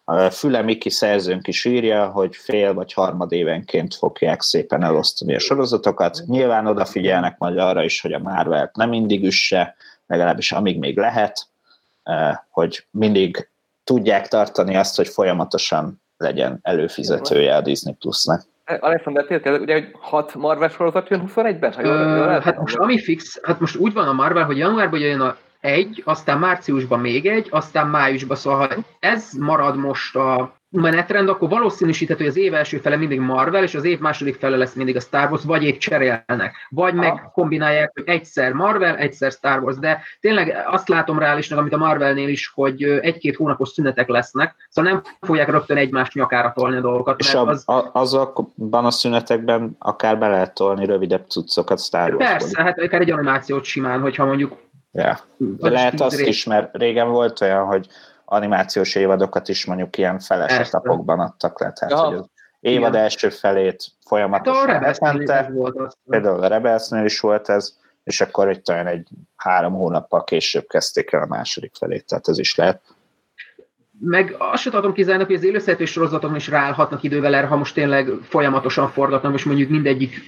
A Füle Miki szerzőnk is írja, hogy fél vagy harmad évenként fogják szépen elosztani a sorozatokat. Nyilván odafigyelnek majd arra is, hogy a marvel nem mindig üsse, legalábbis amíg még lehet, eh, hogy mindig tudják tartani azt, hogy folyamatosan legyen előfizetője a Disney Plusnak. Alexander, tényleg, ugye, hogy hat Marvel sorozat jön 21-ben? Ha jól, jól hát most ami fix, hát most úgy van a Marvel, hogy januárban jön a egy, aztán márciusban még egy, aztán májusban, szóval ha ez marad most a menetrend, akkor valószínűsíthető, hogy az év első fele mindig Marvel, és az év második fele lesz mindig a Star Wars, vagy épp cserélnek, vagy meg kombinálják, hogy egyszer Marvel, egyszer Star Wars, de tényleg azt látom reálisnak, amit a Marvelnél is, hogy egy-két hónapos szünetek lesznek, szóval nem fogják rögtön egymást nyakára tolni a dolgokat. És az... A, azokban a szünetekben akár be lehet tolni rövidebb cuccokat Star Wars. Persze, hát akár egy animációt simán, hogyha mondjuk Ja. De lehet azt is, mert régen volt olyan, hogy animációs évadokat is mondjuk ilyen feles etapokban adtak le. Tehát, ja. hogy az évad Igen. első felét folyamatosan hát a volt Például a Rebelsnél is volt ez, és akkor egy talán egy három hónappal később kezdték el a második felét, tehát ez is lehet. Meg azt sem tudom kizárni, hogy az élőszereplős sorozaton is ráállhatnak idővel erre, ha most tényleg folyamatosan forgatnak, és mondjuk mindegyik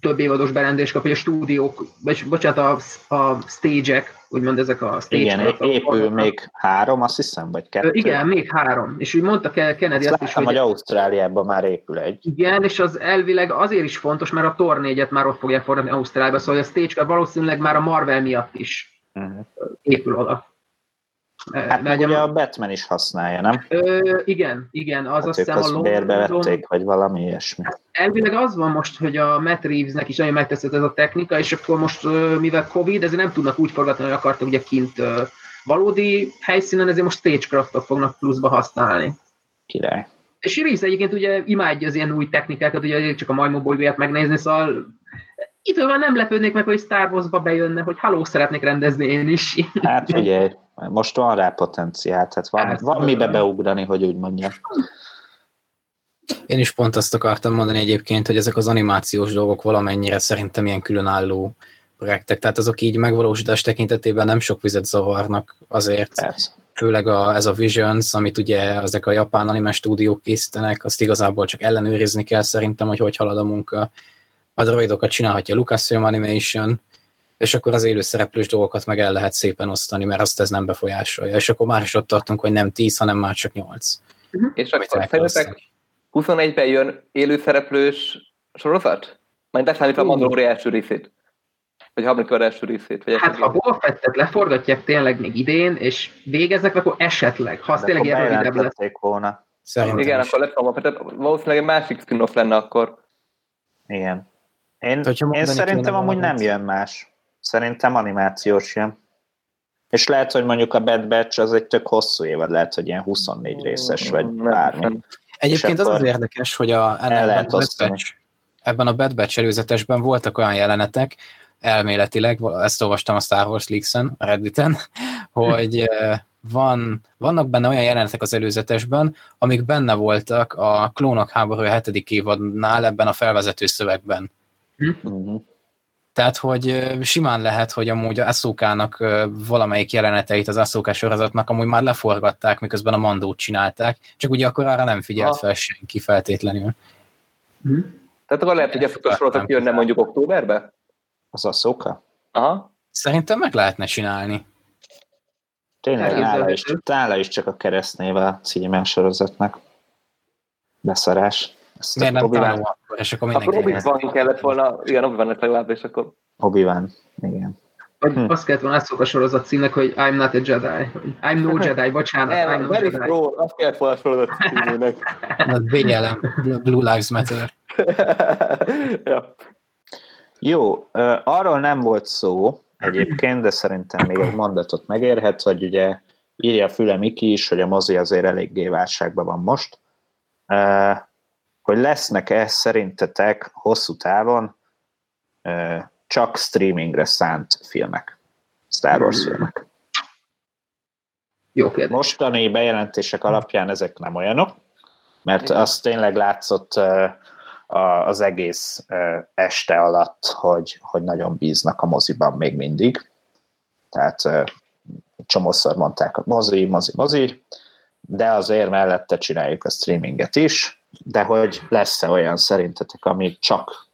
több évados berendés kap, hogy a stúdiók, vagy bocsánat, a, a stage-ek, úgymond ezek a stage Igen, épül még három, azt hiszem, vagy kettő. Igen, még három. És úgy mondta Kennedy azt, azt is, hogy... hogy Ausztráliában már épül egy. Igen, és az elvileg azért is fontos, mert a Tor 4 már ott fogják forgatni Ausztráliába, szóval a stage valószínűleg már a Marvel miatt is uh-huh. épül oda. Hát meg ugye a Batman is használja, nem? Ö, igen, igen, az hát azt hiszem a London... vették, vagy valami ilyesmi. Elvileg az van most, hogy a Matt Reevesnek is nagyon megteszett ez a technika, és akkor most, mivel Covid, ezért nem tudnak úgy forgatni, hogy akartak ugye kint valódi helyszínen, ezért most stagecraftot fognak pluszba használni. Király. És Reeves egyébként ugye imádja az ilyen új technikákat, ugye csak a majmó bolygóját megnézni, szóval idővel nem lepődnék meg, hogy Star Wars-ba bejönne, hogy haló, szeretnék rendezni én is. Hát figyelj, most van rá potenciál, tehát van, hát, van mibe beugrani, hogy úgy mondjam. Én is pont azt akartam mondani egyébként, hogy ezek az animációs dolgok valamennyire szerintem ilyen különálló projektek, tehát azok így megvalósítás tekintetében nem sok vizet zavarnak azért. Persze. Főleg a, ez a Visions, amit ugye ezek a japán anime stúdiók készítenek, azt igazából csak ellenőrizni kell szerintem, hogy hogy halad a munka. A droidokat csinálhatja Lucasfilm Animation, és akkor az élőszereplős dolgokat meg el lehet szépen osztani, mert azt ez nem befolyásolja. És akkor már is ott tartunk, hogy nem 10, hanem már csak 8. Uh-huh. És akkor szerintetek 21-ben jön élőszereplős sorozat? Majd beszámítva a Mandalori első részét. Vagy a harmadik első részét. Vagy hát ha Boba Fettet leforgatják tényleg még idén, és végeznek, akkor esetleg, ha az tényleg ilyen rövidebb lesz. volna. Szerintem Igen, is. akkor lesz a Fettet. Valószínűleg egy másik spin-off lenne akkor. Igen. Én, én szerintem amúgy nem jön más. Szerintem animációs jön. És lehet, hogy mondjuk a Bad Batch az egy tök hosszú évad, lehet, hogy ilyen 24 részes, vagy bármi. Egyébként az az érdekes, hogy a, ebben, a Bad Batch, ebben a Bad Batch előzetesben voltak olyan jelenetek, elméletileg, ezt olvastam a Star Wars Leaks-en, a Redditen, hogy van, vannak benne olyan jelenetek az előzetesben, amik benne voltak a Klónok háború 7. évadnál ebben a felvezető szövegben. Mm-hmm. Tehát, hogy simán lehet, hogy amúgy a Eszókának valamelyik jeleneteit az Eszóká sorozatnak amúgy már leforgatták, miközben a Mandót csinálták, csak ugye akkor arra nem figyelt fel senki feltétlenül. Hm. Tehát akkor lehet, hogy a sorozat jönne mondjuk októberbe? Az Eszóka? Aha. Szerintem meg lehetne csinálni. Tényleg, nála is, nála is csak a keresztnével a címen sorozatnak. Beszarás. Ezt Miért nem És akkor mindenki... Akkor obi kellett volna, igen, obi lett legalább, és akkor... obi igen. Vagy hm. azt kellett volna átszok a sorozat címnek, hogy I'm not a Jedi. I'm no Jedi, bocsánat. Nem, I'm no Jedi. Pro, azt kellett volna a sorozat címnek. BLM, Blue Lives Matter. ja. Jó, arról nem volt szó egyébként, de szerintem még egy mondatot megérhet, hogy ugye írja a Füle Miki is, hogy a mozi azért eléggé válságban van most hogy lesznek-e szerintetek hosszú távon csak streamingre szánt filmek, Star Wars filmek? Jó kérdés. Mostani bejelentések alapján ezek nem olyanok, mert az tényleg látszott az egész este alatt, hogy, hogy nagyon bíznak a moziban még mindig. Tehát csomószor mondták a mozi, mozi, mozi, de azért mellette csináljuk a streaminget is, de hogy lesz-e olyan szerintetek, ami csak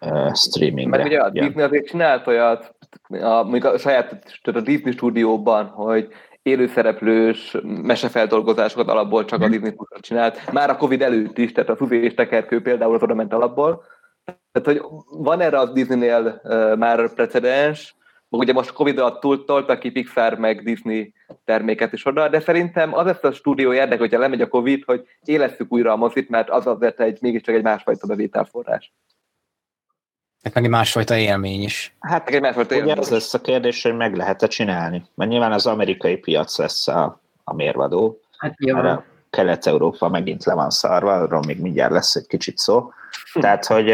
uh, streamingre Mert ugye a Disney azért csinált olyat, a, a saját a Disney stúdióban, hogy élőszereplős mesefeldolgozásokat alapból csak a Disney csinált, már a Covid előtt is, tehát a Fuzi és Tekerkő például az oda ment alapból. Tehát, hogy van erre a Disney-nél uh, már precedens, ugye most Covid alatt túl toltak ki Pixar meg Disney terméket is oda, de szerintem az lesz a stúdió érdek, hogyha lemegy a Covid, hogy élesszük újra a mozit, mert az azért egy, mégiscsak egy másfajta bevételforrás. Hát meg egy másfajta élmény is. Hát egy másfajta ugye élmény. az lesz a kérdés, hogy meg lehet-e csinálni. Mert nyilván az amerikai piac lesz a, a mérvadó. Hát nyilván. Kelet-Európa megint le van szarva, arról még mindjárt lesz egy kicsit szó. Tehát, hogy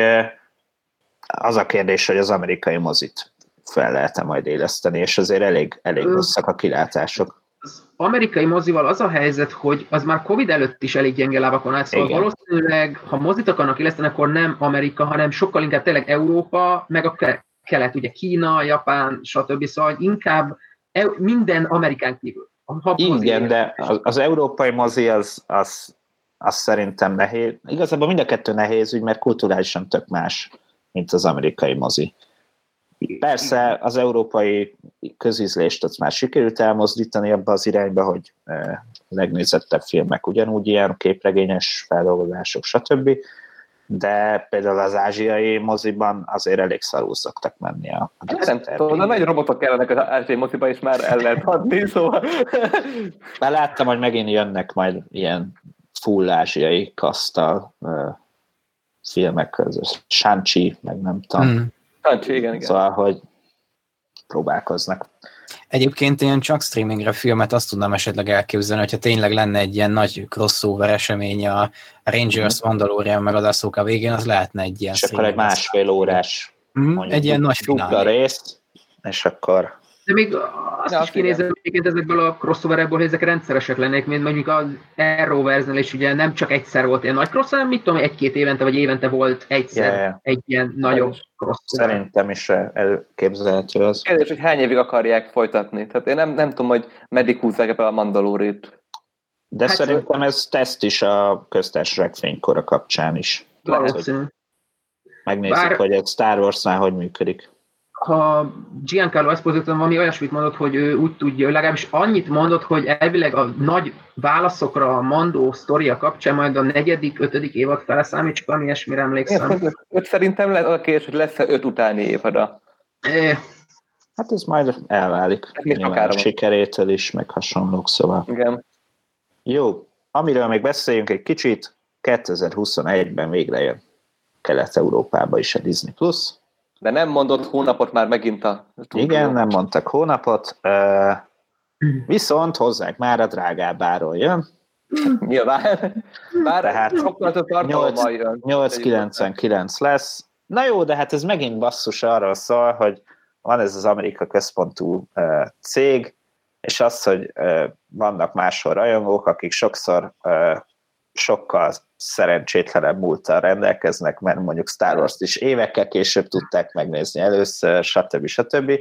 az a kérdés, hogy az amerikai mozit fel lehet-e majd éleszteni, és azért elég, elég rosszak a kilátások. Az amerikai mozival az a helyzet, hogy az már Covid előtt is elég gyenge lábakon állt, szóval Igen. valószínűleg, ha mozit akarnak éleszteni, akkor nem Amerika, hanem sokkal inkább tényleg Európa, meg a kelet, ugye Kína, Japán, stb. Szóval inkább e- minden Amerikán kívül. Igen, de az, az európai mozi az, az, az szerintem nehéz. Igazából mind a kettő nehéz, úgy, mert kulturálisan tök más, mint az amerikai mozi. Persze az európai közízlést az már sikerült elmozdítani abba az irányba, hogy e, legnézettebb filmek ugyanúgy ilyen képregényes feldolgozások, stb. De például az ázsiai moziban azért elég szarul szoktak menni a, a Nem tudom, de nagy robotok kellenek az ázsiai moziban, és már el lehet adni, szóval... Már láttam, hogy megint jönnek majd ilyen full ázsiai kasztal uh, filmek, Shang-Chi, meg nem tudom. Mm Hát, igen, igen. Szóval, hogy próbálkoznak. Egyébként ilyen csak streamingre filmet azt tudnám esetleg elképzelni, hogyha tényleg lenne egy ilyen nagy crossover esemény a Rangers, mm. Mandalorian meg az Ahsoka végén, az lehetne egy ilyen És akkor egy másfél órás mm, egy ilyen nagy finálé. rész, és akkor de még azt ja, is kinézem, hogy ezekből a crossoverekből, hogy ezek rendszeresek lennék, mint mondjuk az Arrowverse-nél is ugye nem csak egyszer volt ilyen nagy crossover, hanem mit tudom, egy-két évente vagy évente volt egyszer yeah. egy ilyen nagyobb crossover. Szerintem is elképzelhető az. Kérdés, hogy hány évig akarják folytatni. Tehát én nem, nem tudom, hogy meddig húzzák be a Mandalórit. De hát szerintem ez teszt is a köztársaság fénykora kapcsán is. Valószínű. Megnézzük, Bár... hogy egy Star Wars-nál hogy működik ha Giancarlo Esposito valami olyasmit mondott, hogy ő úgy tudja, ő legalábbis annyit mondott, hogy elvileg a nagy válaszokra a Mandó sztoria kapcsán majd a negyedik, ötödik évad fele számít, csak ami ilyesmire emlékszem. öt szerintem lesz a kérdés, hogy lesz-e öt utáni évada. É. Hát ez majd elválik. Hát a sikerétől is, meg hasonlók, szóval. Igen. Jó, amiről még beszéljünk egy kicsit, 2021-ben végre jön Kelet-Európába is a Disney Plus de nem mondott hónapot már megint a... Igen, nem mondtak hónapot, viszont hozzák már a drágább áról jön. Nyilván. Bár Tehát sokkal több 899 lesz. Na jó, de hát ez megint basszus arról szól, hogy van ez az Amerika központú uh, cég, és az, hogy uh, vannak máshol rajongók, akik sokszor uh, sokkal szerencsétlenebb múlttal rendelkeznek, mert mondjuk Star Wars-t is évekkel később tudták megnézni először, stb. stb.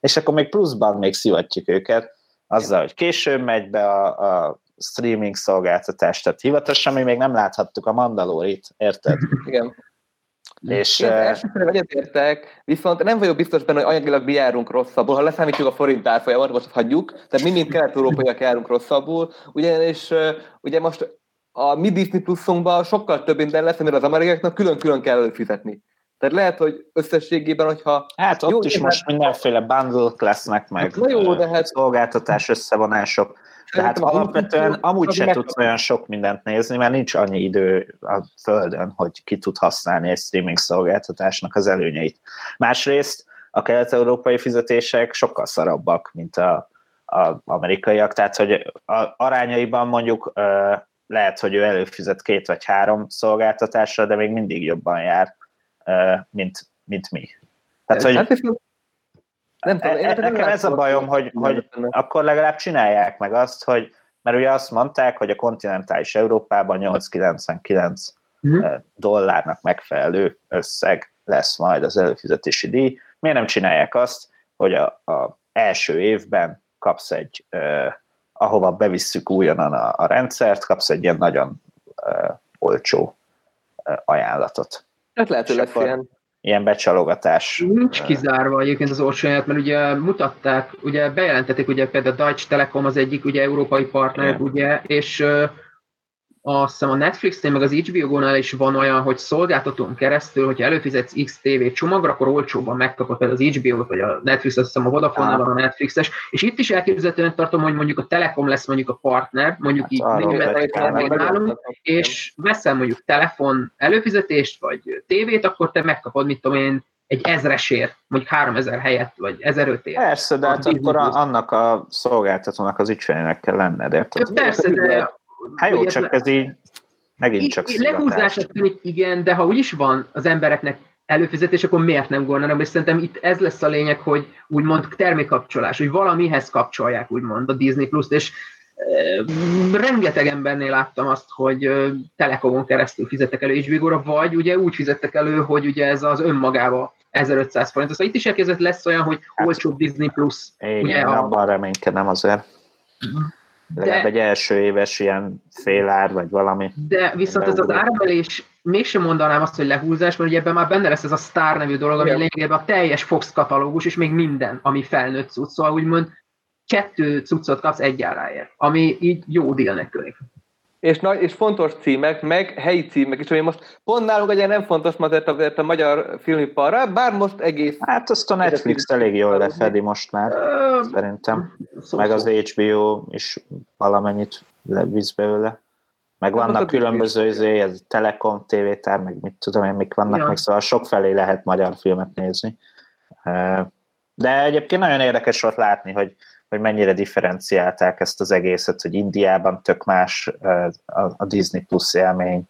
És akkor még pluszban még szivatjuk őket, azzal, hogy később megy be a, a streaming szolgáltatás, tehát hivatalosan mi még nem láthattuk a Mandalorit, érted? Igen. És, Én elsősorban egyetértek, viszont nem vagyok biztos benne, hogy anyagilag mi járunk rosszabbul, ha leszámítjuk a forint árfolyamot, most hagyjuk, tehát mi, mint kelet-európaiak járunk rosszabbul, ugyanis ugye most a mi Disney Plusunkban sokkal több minden lesz, amire az amerikáknak külön-külön kell előfizetni. Tehát lehet, hogy összességében, hogyha... Hát ott jó, is most mindenféle bundle lesznek, meg hát, jó, de hát... szolgáltatás összevonások. Tehát alapvetően amúgy se tudsz olyan sok mindent nézni, mert nincs annyi idő a Földön, hogy ki tud használni egy streaming szolgáltatásnak az előnyeit. Másrészt a kelet-európai fizetések sokkal szarabbak, mint a, a amerikaiak, tehát hogy a, arányaiban mondjuk lehet, hogy ő előfizet két vagy három szolgáltatásra, de még mindig jobban jár, mint, mint mi. Tehát, hogy hát, nem tudom, e, nekem ez a bajom, hogy, hogy akkor legalább csinálják meg azt, hogy mert ugye azt mondták, hogy a kontinentális Európában 899 mm. dollárnak megfelelő összeg lesz majd az előfizetési díj. Miért nem csinálják azt, hogy a, a első évben kapsz egy ahova bevisszük újonnan a, a rendszert, kapsz egy ilyen nagyon uh, olcsó uh, ajánlatot. Hát lehet, hogy lesz ilyen. Ilyen becsalogatás. Nincs kizárva egyébként az olcsóját, mert ugye mutatták, ugye bejelentették, ugye például a Deutsche Telekom az egyik ugye európai partner, Igen. ugye, és uh, azt hiszem a Netflix-nél, meg az HBO-nál is van olyan, hogy szolgáltatón keresztül, hogyha előfizetsz XTV csomagra, akkor olcsóban megkapod például az HBO-t, vagy a Netflix, azt hiszem a vodafone van a Netflixes, és itt is elképzelhetően tartom, hogy mondjuk a Telekom lesz mondjuk a partner, mondjuk hát, így német, nálunk, és veszel mondjuk telefon előfizetést, vagy tévét, akkor te megkapod, mit tudom én, egy ezresért, mondjuk 3000 helyett, vagy 1500 ért. Persze, de hát akkor a, annak a szolgáltatónak az ügyfélének kell lenned, érted? Persze, de... Hát jó, csak ez így megint csak Lehúzásra tűnik, igen, de ha úgyis van az embereknek előfizetés, akkor miért nem gondolnám, és szerintem itt ez lesz a lényeg, hogy úgymond termékkapcsolás, hogy valamihez kapcsolják úgymond a Disney Plus-t, és rengeteg embernél láttam azt, hogy Telekomon keresztül fizettek elő hbo vagy ugye úgy fizettek elő, hogy ugye ez az önmagába 1500 forint. Szóval itt is elkezdett lesz olyan, hogy hát, olcsóbb Disney Plus. Igen, ugye, abban a... reménykedem azért. De, Legalább egy első éves ilyen félár, vagy valami. De viszont ez az áremelés mégsem mondanám azt, hogy lehúzás, mert ugye ebben már benne lesz ez a Star nevű dolog, ami lényegében a teljes Fox katalógus, és még minden, ami felnőtt cucc. Szóval úgymond kettő cuccot kapsz egy áráért, ami így jó dílnek tűnik. És, nagy, és fontos címek, meg helyi címek is, ami most pont nálunk ugye nem fontos azért a, a magyar filmiparra, bár most egész... Hát azt a Netflix elég jól lefedi most már, uh, szerintem. Szó, meg az HBO is valamennyit levisz belőle. Meg hát vannak különböző, izé, ez Telekom, TV-tár, meg mit tudom én, mik vannak, ja. meg szóval sok felé lehet magyar filmet nézni. De egyébként nagyon érdekes volt látni, hogy hogy mennyire differenciálták ezt az egészet, hogy Indiában tök más a Disney Plus élmény,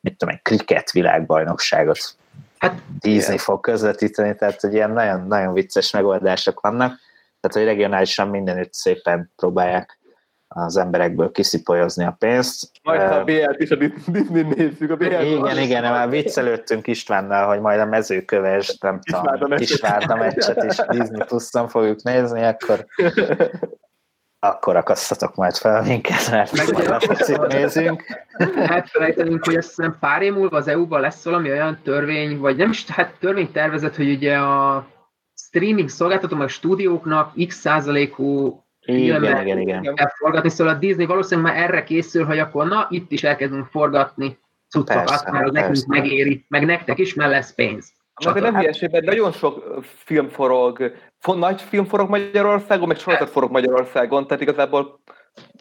mit tudom, egy kriket világbajnokságot hát, Disney igen. fog közvetíteni, tehát hogy ilyen nagyon, nagyon vicces megoldások vannak, tehát hogy regionálisan mindenütt szépen próbálják az emberekből kiszipolyozni a pénzt. Majd a BL-t is a Disney nézzük. A BL igen, igen, már viccelődtünk Istvánnal, hogy majd a mezőköves, nem tudom, Kisvárda meccset is Disney Plus-on fogjuk nézni, akkor akkor akasztatok majd fel minket, mert meg majd a nézünk. Hát felejtenünk, hogy azt hiszem pár év múlva az EU-ban lesz valami olyan törvény, vagy nem is, hát törvény tervezet, hogy ugye a streaming szolgáltató, meg stúdióknak x százalékú igen, igen, igen. Kell forgatni, szóval a Disney valószínűleg már erre készül, hogy akkor na, itt is elkezdünk forgatni cuccokat, mert az nekünk megéri, meg nektek is, mert lesz pénz. Csak nem hülyeségben, nagyon sok film forog, nagy film forog Magyarországon, meg sorozat forog Magyarországon, tehát igazából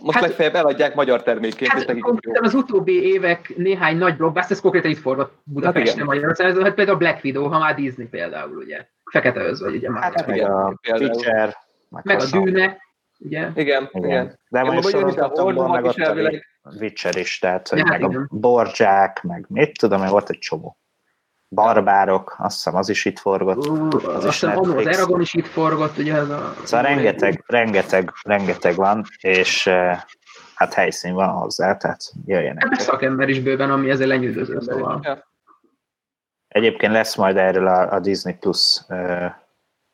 most hát, legfeljebb eladják magyar termékként. Hát, konkrétan az utóbbi évek néhány nagy blockbuster, ez konkrétan itt forgott Budapesten hát Magyarországon, hát például a Black Widow, ha már Disney például, ugye. Fekete őz, vagy ugye már. Hát, meg a Pitcher, meg a Dűne, Ugye? Igen, igen. igen. De majd sorozatokból meg ott a Witcher is, tehát hogy ja, meg igen. a Borják, meg mit tudom, hogy volt egy csomó. Barbárok, azt hiszem az is itt forgott. Uh, az azt hiszem az Eragon is itt forgott, ugye ez a... Szóval rengeteg, rengeteg, rengeteg van, és hát helyszín van hozzá, tehát jöjjenek. Hát szakember is bőven, ami ezzel lenyűgöző, szóval. Egyébként lesz majd erről a, a Disney Plus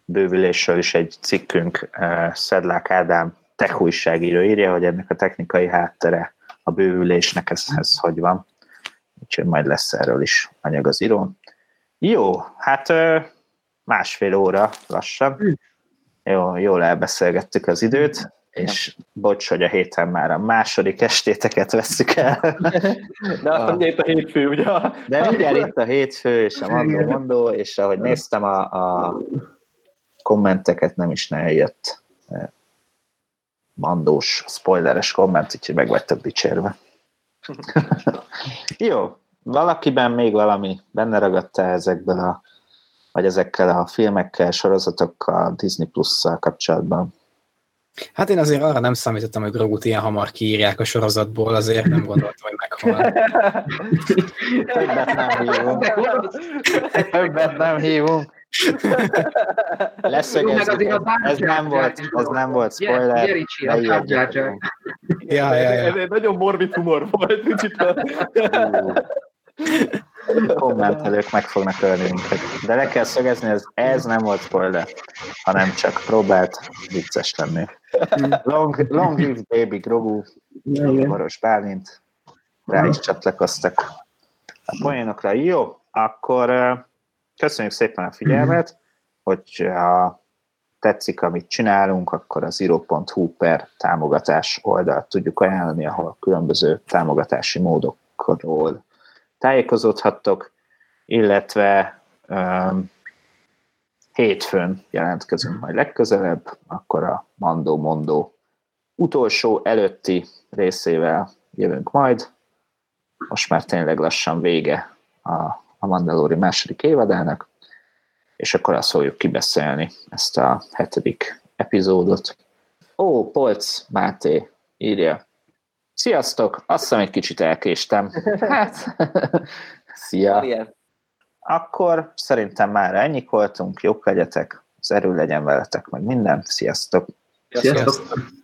bővülésről is egy cikkünk, eh, Szedlák Ádám tech újságíró írja, hogy ennek a technikai háttere a bővülésnek ez, ez hogy van. Úgyhogy majd lesz erről is anyag az írón. Jó, hát másfél óra lassan. Hm. Jó, jól elbeszélgettük az időt, és bocs, hogy a héten már a második estéteket veszük el. De azt mondja, itt a hétfő, ugye? De mindjárt itt a hétfő, és a mondó, mondó és ahogy néztem a, a kommenteket nem is ne jött mandós, spoileres komment, úgyhogy meg vagytok dicsérve. Jó, valakiben még valami benne ragadta ezekből a, vagy ezekkel a filmekkel, sorozatokkal, Disney Plus-szal kapcsolatban? Hát én azért arra nem számítottam, hogy Grogut ilyen hamar kiírják a sorozatból, azért nem gondoltam, hogy meghal. Többet nem hívunk. Többet nem hívunk. Leszögezzük, ez, ez, nem volt, ez nem volt spoiler. Ja, ja, ja. Ez egy nagyon morbid humor volt. Kicsit kommentelők meg fognak ölni minket. De le kell szögezni, ez, ez nem volt spoiler, hanem csak próbált vicces lenni. Long, long live baby Grogu, Boros Bálint, rá is csatlakoztak a poénokra. Jó, akkor köszönjük szépen a figyelmet, hogy a tetszik, amit csinálunk, akkor a zero.hu per támogatás oldalt tudjuk ajánlani, ahol különböző támogatási módokról tájékozódhattok, illetve um, hétfőn jelentkezünk majd legközelebb, akkor a Mandó Mondó utolsó előtti részével jövünk majd. Most már tényleg lassan vége a, a Mandalori második évadának, és akkor azt fogjuk kibeszélni, ezt a hetedik epizódot. Ó, Polc Máté írja. Sziasztok! Azt hiszem, egy kicsit elkéstem. Hát, szia! Akkor szerintem már ennyi voltunk, jók legyetek, az erő legyen veletek, meg minden. Sziasztok! Sziasztok! Sziasztok.